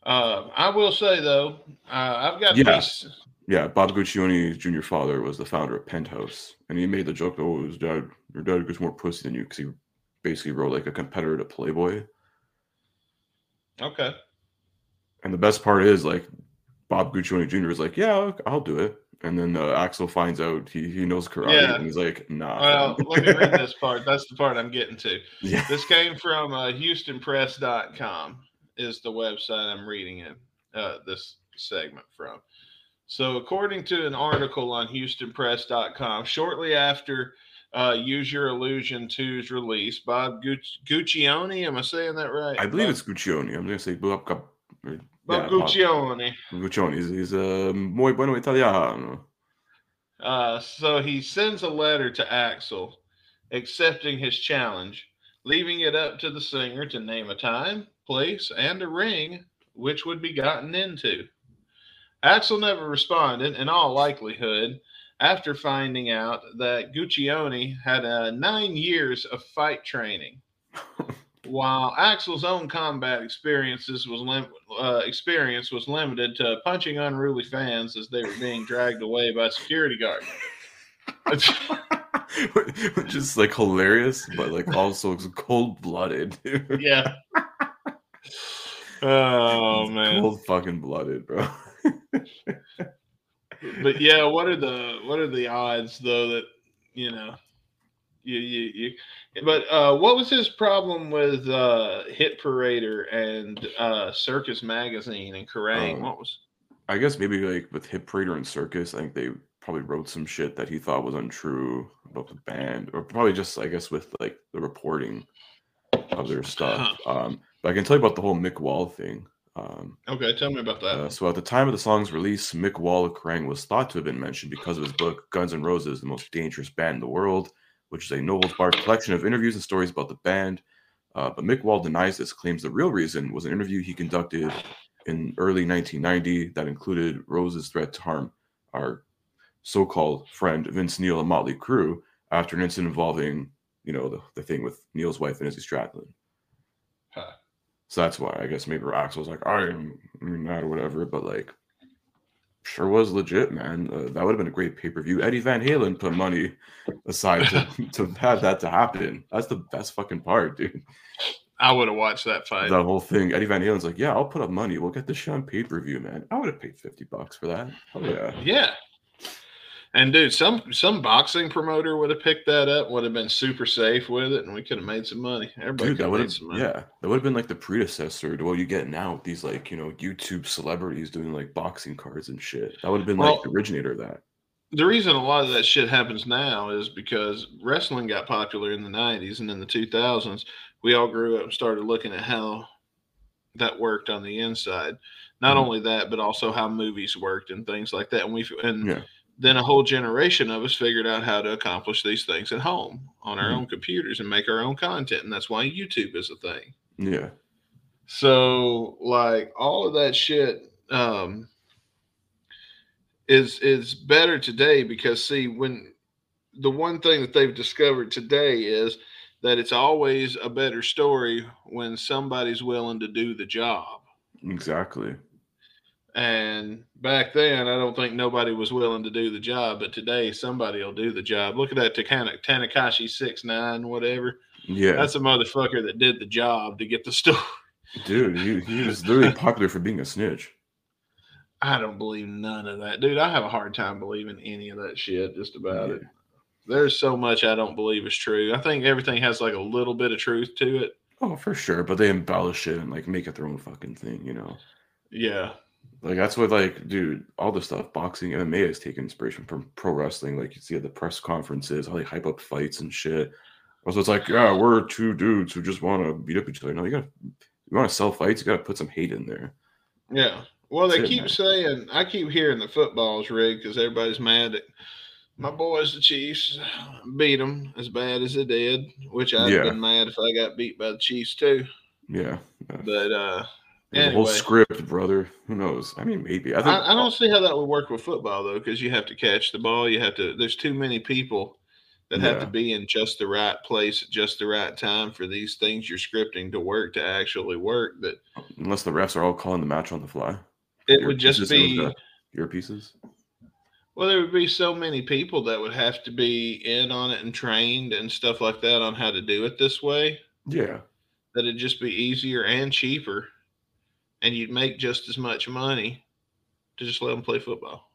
Uh, I will say though, uh, I've got Yeah. these. yeah, Bob Guccione Jr. father was the founder of Penthouse, and he made the joke, "Oh, his dad, your dad gets more pussy than you," because he basically wrote like a competitor to Playboy. Okay. And the best part is like Bob Guccione Jr. is like, yeah, I'll do it. And then uh, Axl finds out he, he knows karate, Yeah. and he's like, nah. Well, let me read this part. That's the part I'm getting to. yeah, This came from uh, HoustonPress.com is the website I'm reading in uh, this segment from. So, according to an article on HoustonPress.com, shortly after uh, Use Your Illusion 2's release, Bob Guc- Guccione, am I saying that right? I believe Bob, it's Guccione. I'm gonna say Bob, Bob yeah, Guccione. Guccione. He's, he's uh, muy bueno italiano. Uh, so he sends a letter to Axl accepting his challenge, leaving it up to the singer to name a time, place, and a ring which would be gotten into. Axl never responded, in all likelihood, after finding out that Guccione had uh, nine years of fight training. While Axl's own combat experiences was lim- uh, experience was limited to punching unruly fans as they were being dragged away by security guards. Which is like hilarious, but like also cold blooded. yeah. Oh man. Cold fucking blooded, bro. But yeah, what are the what are the odds though that you know you you, you but uh what was his problem with uh Hit Parader and uh Circus Magazine and Kerrang? Um, what was I guess maybe like with Hit Parader and Circus, I think they probably wrote some shit that he thought was untrue about the band, or probably just I guess with like the reporting of their stuff. Um, but I can tell you about the whole Mick Wall thing. Um, okay, tell me about that. uh, so at the time of the song's release, Mick Wall of Kerrang was thought to have been mentioned because of his book Guns N' Roses, the most dangerous band in the world, which is a no holds barred collection of interviews and stories about the band. Uh, but Mick Wall denies this, claims the real reason was an interview he conducted in early 1990 that included Rose's threat to harm our so-called friend Vince Neil and Motley Crue after an incident involving, you know, the, the thing with Neil's wife and Izzy Stradlin. Huh. So that's why I guess maybe Axl's like, I am not or whatever, but like, sure was legit, man. Uh, that would have been a great pay per view. Eddie Van Halen put money aside to, to have that to happen. That's the best fucking part, dude. I would have watched that fight. That whole thing. Eddie Van Halen's like, yeah, I'll put up money. We'll get this shit on pay per view, man. I would have paid 50 bucks for that. Oh, yeah. Yeah. And dude, some some boxing promoter would have picked that up, would have been super safe with it, and we could have made some money. Everybody Dude, that would made have some money. yeah, that would have been like the predecessor to what you get now with these like you know YouTube celebrities doing like boxing cards and shit. That would have been Well- like the originator of that. the reason a lot of that shit happens now is because wrestling got popular in the 90s and in the 2000s we all grew up and started looking at how that worked on the inside not Mhm. only that but also how movies worked and things like that and we and Yeah. Then a whole generation of us figured out how to accomplish these things at home on our Mhm. own computers and make our own content and that's why youtube is a thing Yeah, so like all of that shit um is is better today because see when the one thing that they've discovered today is that it's always a better story when somebody's willing to do the job. exactly. And back then, I don't think nobody was willing to do the job, but today somebody will do the job. Look at that Takana, Tanakashi six nine, whatever. Yeah, That's a motherfucker that did the job to get the story. dude, he, he was literally popular for being a snitch. I don't believe none of that, dude. I have a hard time believing any of that shit. Just about Yeah. it. There's so much I don't believe is true. I think everything has like a little bit of truth to it. Oh, for sure, but they embellish it and like make it their own fucking thing, you know. Yeah, Like that's what like, dude, all the stuff boxing MMA has taken inspiration from pro wrestling. Like you see at the press conferences, how they hype up fights and shit. Also, it's like, yeah, we're two dudes who just want to beat up each other. No, you gotta, you want to sell fights, you gotta put some hate in there. yeah. Well, they That's keep saying I keep hearing the football's rigged because everybody's mad that my boys, the Chiefs, beat them as bad as they did. Which I'd Yeah. been mad if I got beat by the Chiefs too. Yeah. But uh, There's a whole script, brother. Who knows? I mean, maybe. I think. I, I don't see how that would work with football though, because you have to catch the ball. You have to. There's too many people that have to be in just the right place at just the right time for these things you're scripting to work to actually work. That unless the refs are all calling the match on the fly. it would just be. with the Earpieces. Well, there would be so many people that would have to be in on it and trained and stuff like that on how to do it this way. Yeah, That it'd just be easier and cheaper, and you'd make just as much money to just let them play football.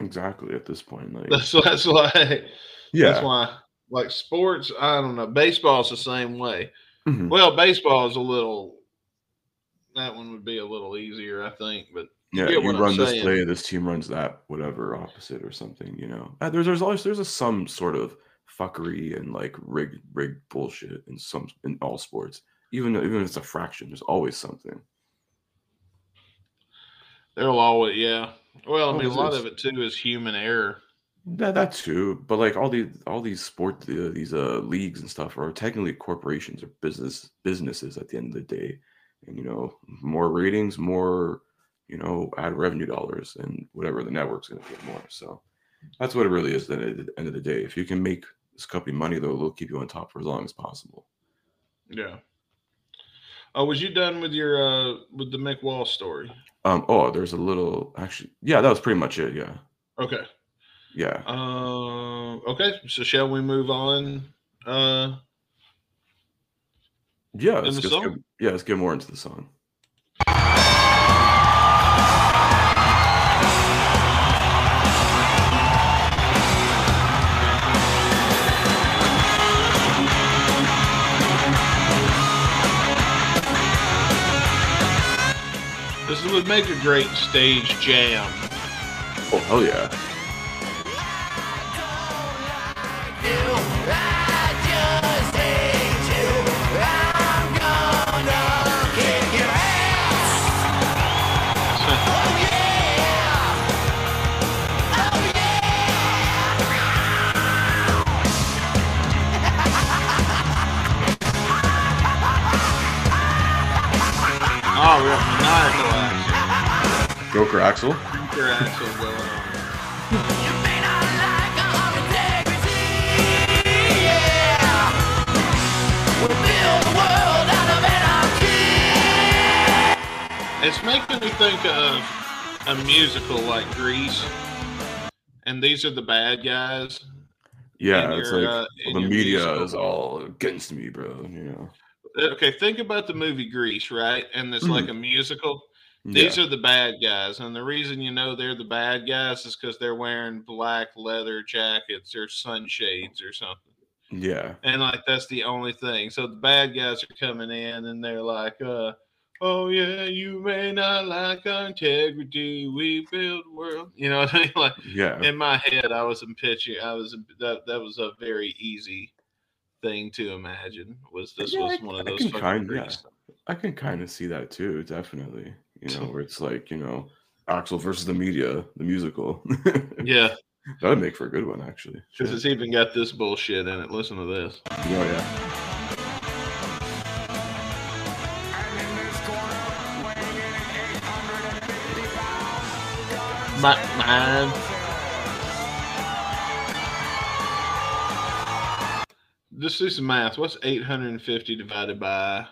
exactly. At this point, like, That's that's why. yeah, That's why, like sports, I don't know. Baseball's the same way. Mhm. Well, baseball is a little. That one would be a little easier, I think. But yeah. get You I'm run this play, this team runs that, whatever opposite or something. You know, Uh, there's there's always there's a some sort of fuckery and like rig rig bullshit in some in all sports. Even even if it's a fraction, there's always something. There'll always, yeah. Well, I mean, a lot of it too is human error. That that too, but like all these all these sport uh, these uh leagues and stuff are technically corporations or business businesses at the end of the day, and you know more ratings, more you know ad revenue dollars, and whatever the network's going to get more. So that's what it really is. Then at the end of the day, if you can make this company money, though, they'll keep you on top for as long as possible. Yeah. Oh, was you done with your uh with the Mick Wall story? Um. Oh, there's a little actually. Yeah, that was pretty much it. Yeah. Okay. Yeah. Uh, okay. So shall we move on? Uh, Yeah. Let's the just song? get, yeah. Let's get more into the song. Would make a great stage jam. Oh hell yeah. Joker Axl. Your axle going on. It's making me think of a musical like Grease, and these are the bad guys. Yeah, it's your, like uh, the media musical. is all against me, bro. You know. Okay, think about the movie Grease, right? And it's like Mm-hmm. a musical. These are the bad guys, and the reason you know they're the bad guys is because they're wearing black leather jackets or sunshades or something. Yeah. And like that's the only thing. So the bad guys are coming in and they're like, uh, oh yeah, you may not like integrity, we build world. You know what I mean? Like Yeah. in my head, I was in picture. I was that that was a very easy thing to imagine. Was this Yeah, was I- one of I those can kind- yeah. I can kind of see that too, definitely. You know, where it's like, you know, Axl versus the media, the musical. Yeah, That'd make for a good one, actually. because it's even got this bullshit in it. Listen to this. Oh, yeah. Batman. Just do some math. What's 850 divided by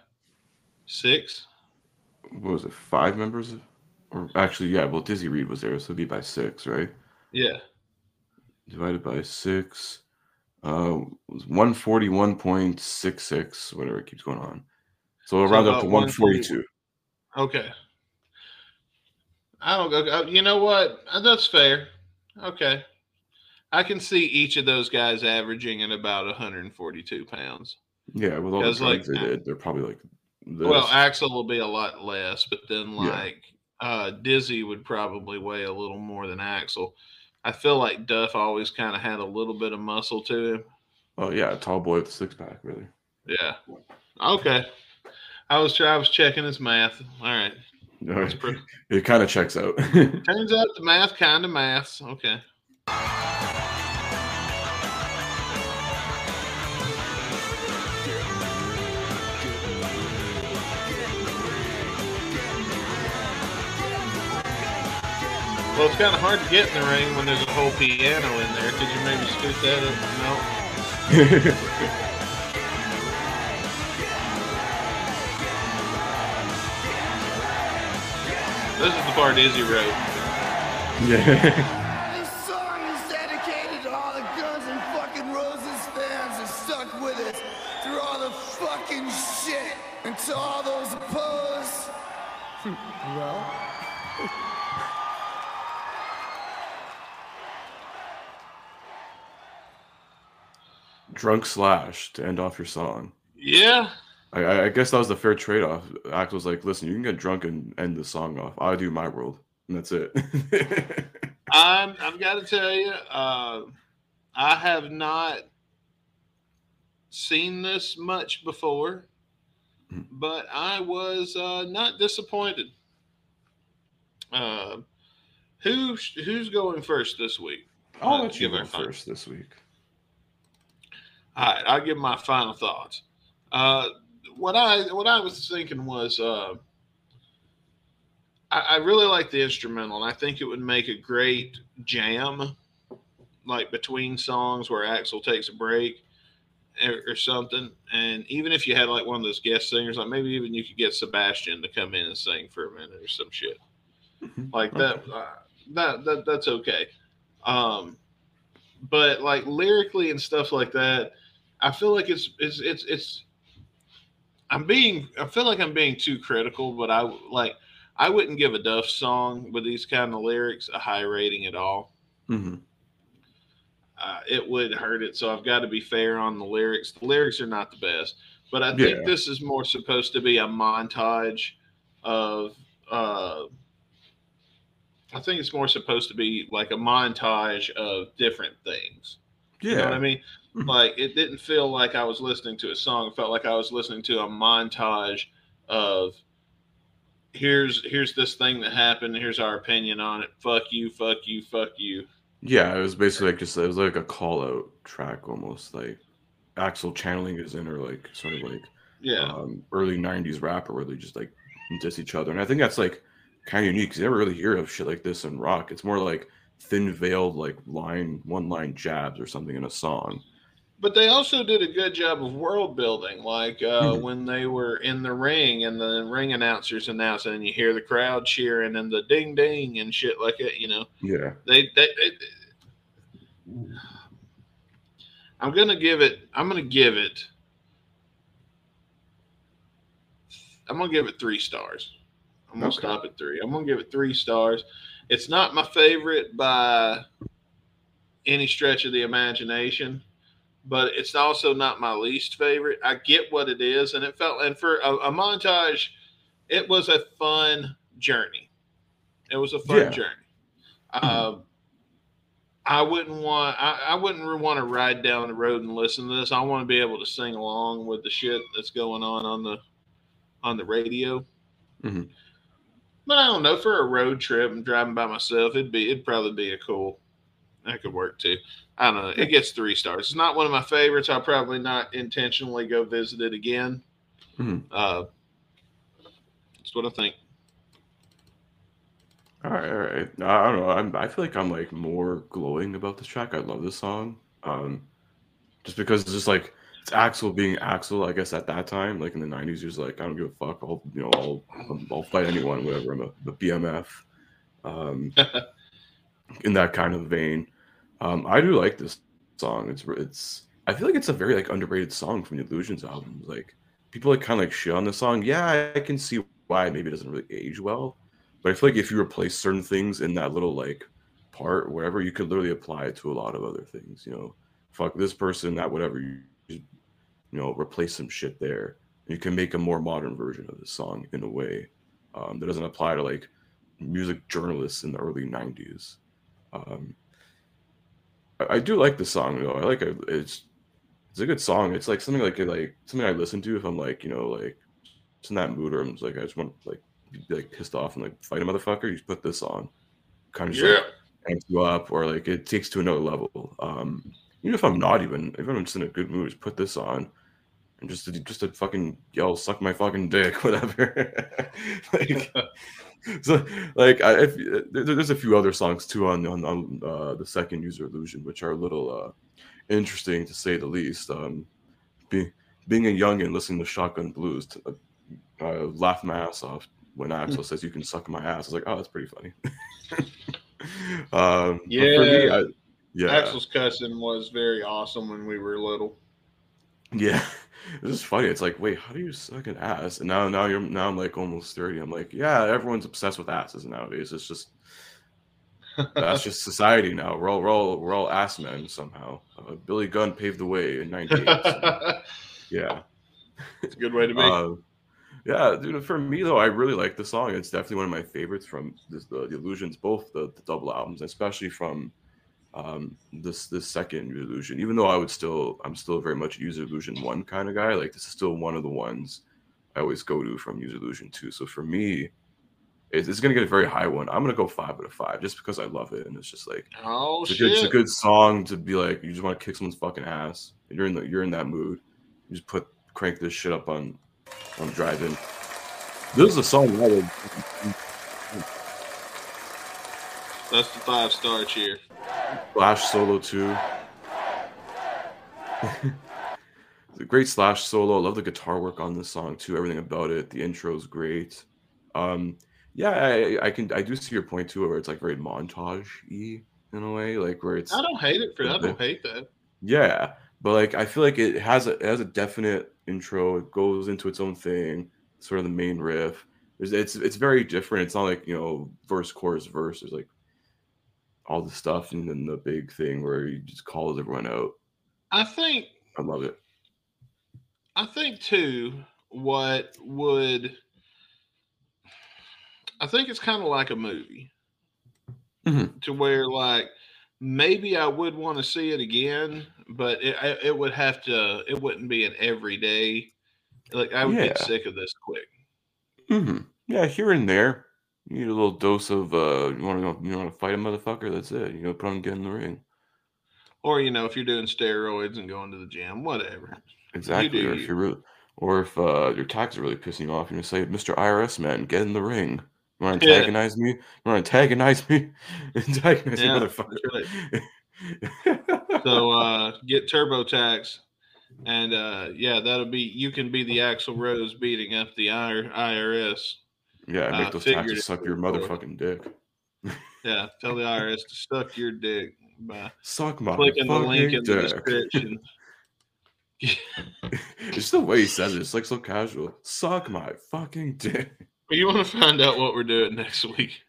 six? What was it? Five members? Or actually, yeah, well, Dizzy Reed was there, so it'd be by six, right? Yeah. Divided by six. Uh, was 141.66, whatever it keeps going on. So we'll So round up to 142. Okay. I don't go. You know what? Uh, That's fair. Okay. I can see each of those guys averaging at about 142 pounds. Yeah, with all the like, they did, they're probably like this. Well, Axl will be a lot less, but then Yeah. like uh Dizzy would probably weigh a little more than Axl. I feel like Duff always kind of had a little bit of muscle to him. oh, yeah, a tall boy with a six pack, really. Yeah. Okay. I was I was checking his math. All right. All right. pretty- It kind of checks out. Turns out the math kind of maths. Okay. Well, it's kind of hard to get in the ring when there's a whole piano in there. Could you maybe scoot that up? No. This is the part Izzy wrote. yeah. This song is dedicated to all the Guns and fucking Roses fans that stuck with us through all the fucking shit. And to all those opposed, well, Drunk Slash to end off your song. Yeah. I- I, I guess that was the fair trade off. Act was like, listen, you can get drunk and end the song off. I'll do my world. And that's it. I'm I've got to tell you, uh, I have not seen this much before, Hmm. but I was uh, not disappointed. Uh, who who's going first this week? I'll Uh, let you go first this week. All right, I'll give my final thoughts. Uh, what I what I was thinking was uh, I, I really like the instrumental, and I think it would make a great jam, like between songs where Axl takes a break or, or something. And even if you had like one of those guest singers, like maybe even you could get Sebastian to come in and sing for a minute or some shit like that. Uh, that that that's okay. Um, but like lyrically and stuff like that, I feel like it's it's it's it's. I'm being. I feel like I'm being too critical, but I like. I wouldn't give a Duff song with these kind of lyrics a high rating at all. hmm Uh, it would hurt it, so I've got to be fair on the lyrics. The lyrics are not the best, but I think Yeah. this is more supposed to be a montage of. Uh, I think it's more supposed to be like a montage of different things. Yeah. You know what I mean? Like it didn't feel like I was listening to a song. It felt like I was listening to a montage of here's here's this thing that happened. Here's our opinion on it. Fuck you, fuck you, fuck you. Yeah, it was basically like just it was like a call out track almost like Axl channeling his inner like sort of like Yeah. um, early '90s rapper where they just like diss each other, and I think that's like kind of unique because you never really hear of shit like this in rock. It's more like thin veiled like line one line jabs or something in a song. But they also did a good job of world building, like uh, Mhm. when they were in the ring and the ring announcers announcing and you hear the crowd cheering and the ding ding and shit like that. You know, Yeah, they they. they I'm gonna give it. I'm gonna give it. I'm gonna give it three stars. I'm gonna Okay. stop at three. I'm gonna give it three stars. It's not my favorite by any stretch of the imagination, but it's also not my least favorite. I get what it is, and it felt and for a, a montage, it was a fun journey. It was a fun Yeah. journey. Um, I wouldn't want I, I wouldn't want to ride down the road and listen to this. I want to be able to sing along with the shit that's going on on the on the radio. Mhm. But I don't know for a road trip and driving by myself, it'd be it'd probably be a cool. That could work too. I don't know. It gets three stars. It's not one of my favorites. I'll probably not intentionally go visit it again. Mhm. Uh, that's what I think. All right, all right. I don't know. I'm, I feel like I'm like more glowing about this track. I love this song. Um, just because it's just like it's Axl being Axl. I guess at that time, like in the '90s, he was like, I don't give a fuck. I'll you know, I'll I'll, I'll fight anyone, whatever. I'm a, a BMF. Um, in that kind of vein, um, I do like this song. It's it's. I feel like it's a very like underrated song from the Illusions album. Like people like kind of like shit on the song. Yeah, I can see why maybe it doesn't really age well. But I feel like if you replace certain things in that little like part, whatever, you could literally apply it to a lot of other things. You know, fuck this person, that whatever. You, you know, replace some shit there. You can make a more modern version of the song in a way um, that doesn't apply to like music journalists in the early '90s. Um, I, I do like the song though. I like it. It's it's a good song. It's like something like like something I listen to if I'm like you know like it's in that mood or I'm just like I just want like be like pissed off and like fight a motherfucker. You just put this on, kind of just Yeah. like amps you up or like it takes to another level. Um, even if I'm not even if I'm just in a good mood, just put this on and just to, just to fucking yell suck my fucking dick whatever. like so like I, if, there, there's a few other songs too on on, on uh, the second Use Your Illusion which are a little uh, interesting to say the least. Um, be, being a young and listening to Shotgun Blues, to, uh, I laughed my ass off when Axl says you can suck my ass. I was like, oh, that's pretty funny. um, for me, Yeah. I, yeah, Axl's cussing was very awesome when we were little. Yeah. It's just funny. It's like, wait, how do you suck an ass? And now, now you're now I'm like almost thirty. I'm like, yeah, everyone's obsessed with asses nowadays. It's just that's just society now. We're all we're all we're all ass men somehow. Uh, Billy Gunn paved the way in '98. so, yeah. It's a good way to be. Uh, yeah, dude. For me though, I really like the song. It's definitely one of my favorites from this, the, the Illusions, both the, the double albums, especially from um, this this second Illusion. Even though I would still, I'm still very much Use Your Illusion one kind of guy. Like this is still one of the ones I always go to from Use Your Illusion two. So for me, it's, it's gonna get a very high one. I'm gonna go five out of five just because I love it, and it's just like oh it's a, good, it's a good song to be like you just want to kick someone's fucking ass. You're in the you're in that mood. You just put crank this shit up on on driving. This is a song I would That's the five star cheer. Slash solo too. it's a great Slash solo. I love the guitar work on this song too. Everything about it. The intro is great. Um, yeah, I, I can I do see your point too, where it's like very montage y in a way, like where it's I don't hate it for that. I don't hate that. Yeah, but like I feel like it has a it has a definite intro. It goes into its own thing. Sort of the main riff. There's, it's it's very different. It's not like you know verse chorus verse. There's like all the stuff and then the big thing where he just calls everyone out. I think I love it. I think too, what would I think it's kind of like a movie Mhm. to where like maybe I would want to see it again, but it it would have to it wouldn't be an everyday like I would get sick of this quick. hmm Yeah, here and there, you need a little dose of uh, you want to go, you want to fight a motherfucker. That's it. You know, put on get in the ring. Or you know, if you're doing steroids and going to the gym, whatever. Exactly. do or if you. you're or if uh, your tax are really pissing you off, you just say, "Mr. IRS man, get in the ring." You want to Yeah. antagonize me? You want to antagonize me? antagonize Yeah, motherfucker. So uh get TurboTax and uh yeah, that'll be you can be the Axl Rose beating up the IRS. Yeah, make those taxes suck your motherfucking dick. Yeah, tell the IRS to suck your dick by Suck my clicking the link in fucking the dick. description. it's the way he says it. It's like so casual. Suck my fucking dick. you want to find out what we're doing next week?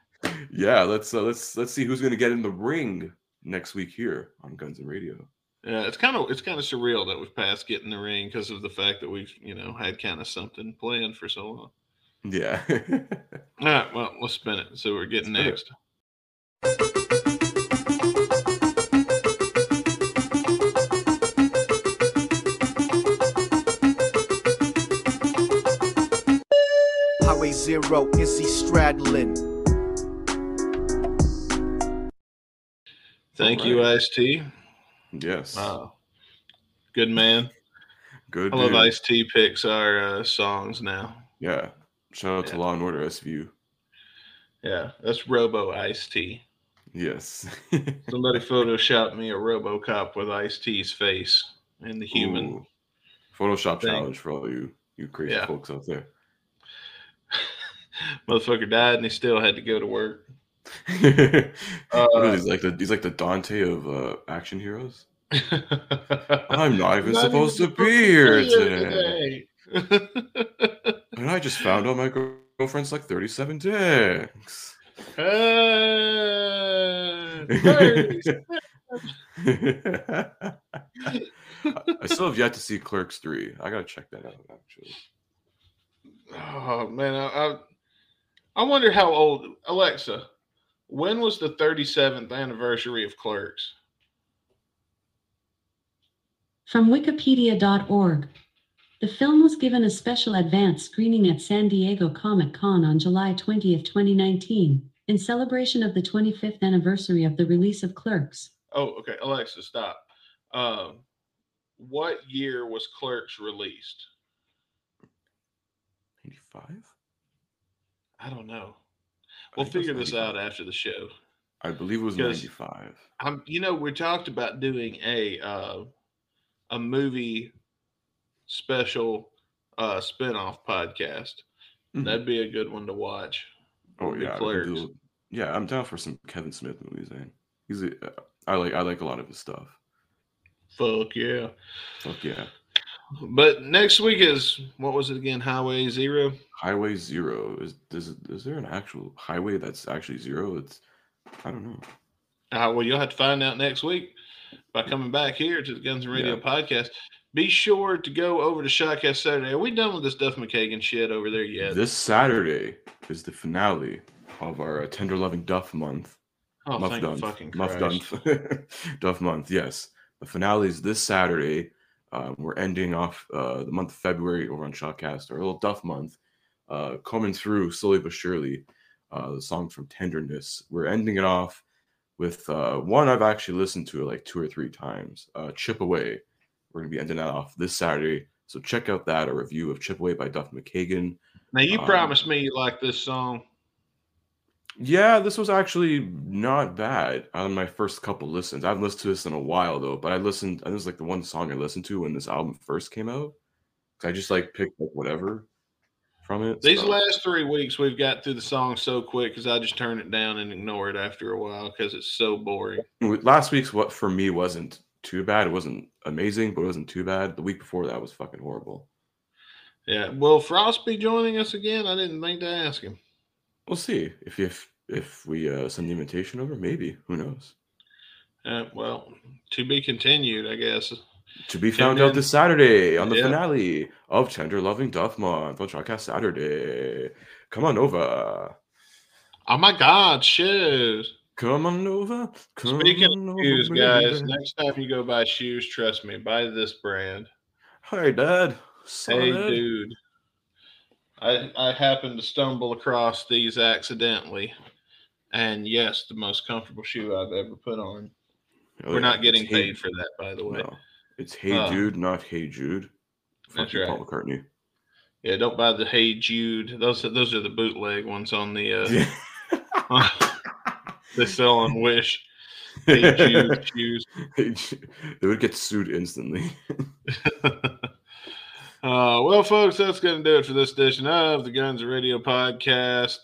yeah, let's uh, let's let's see who's gonna get in the ring next week here on Guns and Radio. Yeah, it's kind of it's kind of surreal that we've passed getting the ring because of the fact that we've you know had kind of something planned for so long. Yeah. All right, well, let's spin it. So we're getting Let's next. Highway Zero, Izzy Stradlin. Thank All you. Ice T. yes. Wow, good man. Good. I love. Ice T picks our uh, songs now. Yeah. Shout out to Law and Order SVU. Yeah, that's Robo Ice T. Yes. Somebody photoshopped me a RoboCop with Ice T's face and the human. Ooh. Photoshop thing. challenge for all you you crazy Yeah. folks out there. Motherfucker died and he still had to go to work. Uh, he, like the he's like the Dante of uh, action heroes. I'm not even Not supposed to even be here to be today. today. And I just found out my girlfriend's like 37 dicks. Uh, Hey, I still have yet to see Clerks 3. I gotta check that out actually. Oh man, I, I I wonder how old Alexa. When was the 37th anniversary of Clerks? From Wikipedia.org. The film was given a special advance screening at San Diego Comic Con on July 20th, 2019, in celebration of the 25th anniversary of the release of Clerks. Oh, okay, Alexa, stop. Um, what year was Clerks released? 85? I don't know. We'll think it was figure this out after the show. I believe it was Because- 95. I'm, you know, we talked about doing a uh, a movie special uh, spin-off podcast. Mhm. That'd be a good one to watch. Oh yeah, we can Clerks. do- yeah. I'm down for some Kevin Smith movies, man. He's a, I like I like a lot of his stuff. Fuck yeah! Fuck yeah. But next week is what was it again? Highway Zero. Highway Zero is is is there an actual highway that's actually zero? It's I don't know. Uh, well, you'll have to find out next week by coming back here to the Guns and Radio Yeah. podcast. Be sure to go over to Shotcast Saturday. Are we done with this Duff McKagan shit over there yet? This Saturday is the finale of our uh, Tender Loving Duff month. oh, Muff thank Dunth. fucking Muff Christ. Duff month. Yes, the finale is this Saturday. Um, we're ending off uh, the month of February over on Shotcast, our little Duff month, uh, coming through slowly but surely. Uh, the song from Tenderness. We're ending it off with uh, one I've actually listened to like two or three times. Uh, Chip Away. We're gonna be ending that off this Saturday. So check out that a review of Chip Away by Duff McKagan. Now you Um, promised me you like this song. Yeah, this was actually not bad on my first couple listens. I haven't listened to this in a while though, but I listened. This is like the one song I listened to when this album first came out. I just like picked like whatever from it. These so- last three weeks, we've got through the song so quick because I just turn it down and ignore it after a while because it's so boring. last week's what for me wasn't too bad. It wasn't amazing, but it wasn't too bad. The week before that was fucking horrible. Yeah. Will Frost be joining us again? I didn't think to ask him. We'll see if if if we uh, send the invitation over. Maybe who knows? Uh, well, to be continued, I guess. To be found out this Saturday on the Yeah. finale of Tender Loving Duff Month on Shotcast Saturday. Come on over. Oh my God, shoes. Come on over. Come Speaking on of over, shoes, guys, baby. next time you go buy shoes, trust me, buy this brand. Hey, Dad. Hey, Son. dude. I I happened to stumble across these accidentally, and yes, the most comfortable shoe I've ever put on. Oh, We're yeah, not getting it's Hey- paid for that, by the way. No, it's Hey Uh, Dude, not Hey Jude. That's right. Paul McCartney. Yeah, don't buy the Hey Jude. Those those are the bootleg ones on the uh, Yeah. they sell on Wish. Hey Jude shoes. Hey Jude. they would get sued instantly. Uh, well, folks, that's going to do it for this edition of the Guns Radio podcast.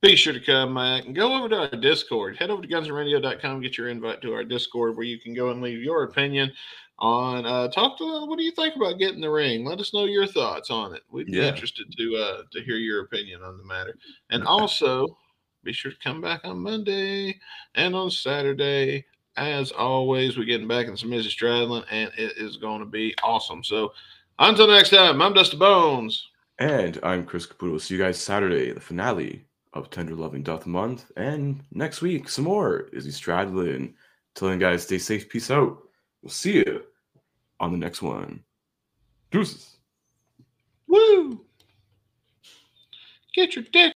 Be sure to come back and go over to our Discord. Head over to gunsradio.com, and get your invite to our Discord where you can go and leave your opinion on uh talk to what do you think about getting the ring let us know your thoughts on it we'd be Yeah. interested to uh to hear your opinion on the matter and also be sure to come back on monday and on saturday as always we're getting back in some mrs stradlin and it is going to be awesome so until next time i'm dusty bones And I'm Chris Caputo. See you guys Saturday, the finale of Tender Loving Duff Month. And next week, some more Izzy Stradlin. Telling you guys, stay safe, peace out. We'll see you on the next one. Deuces. woo get your dick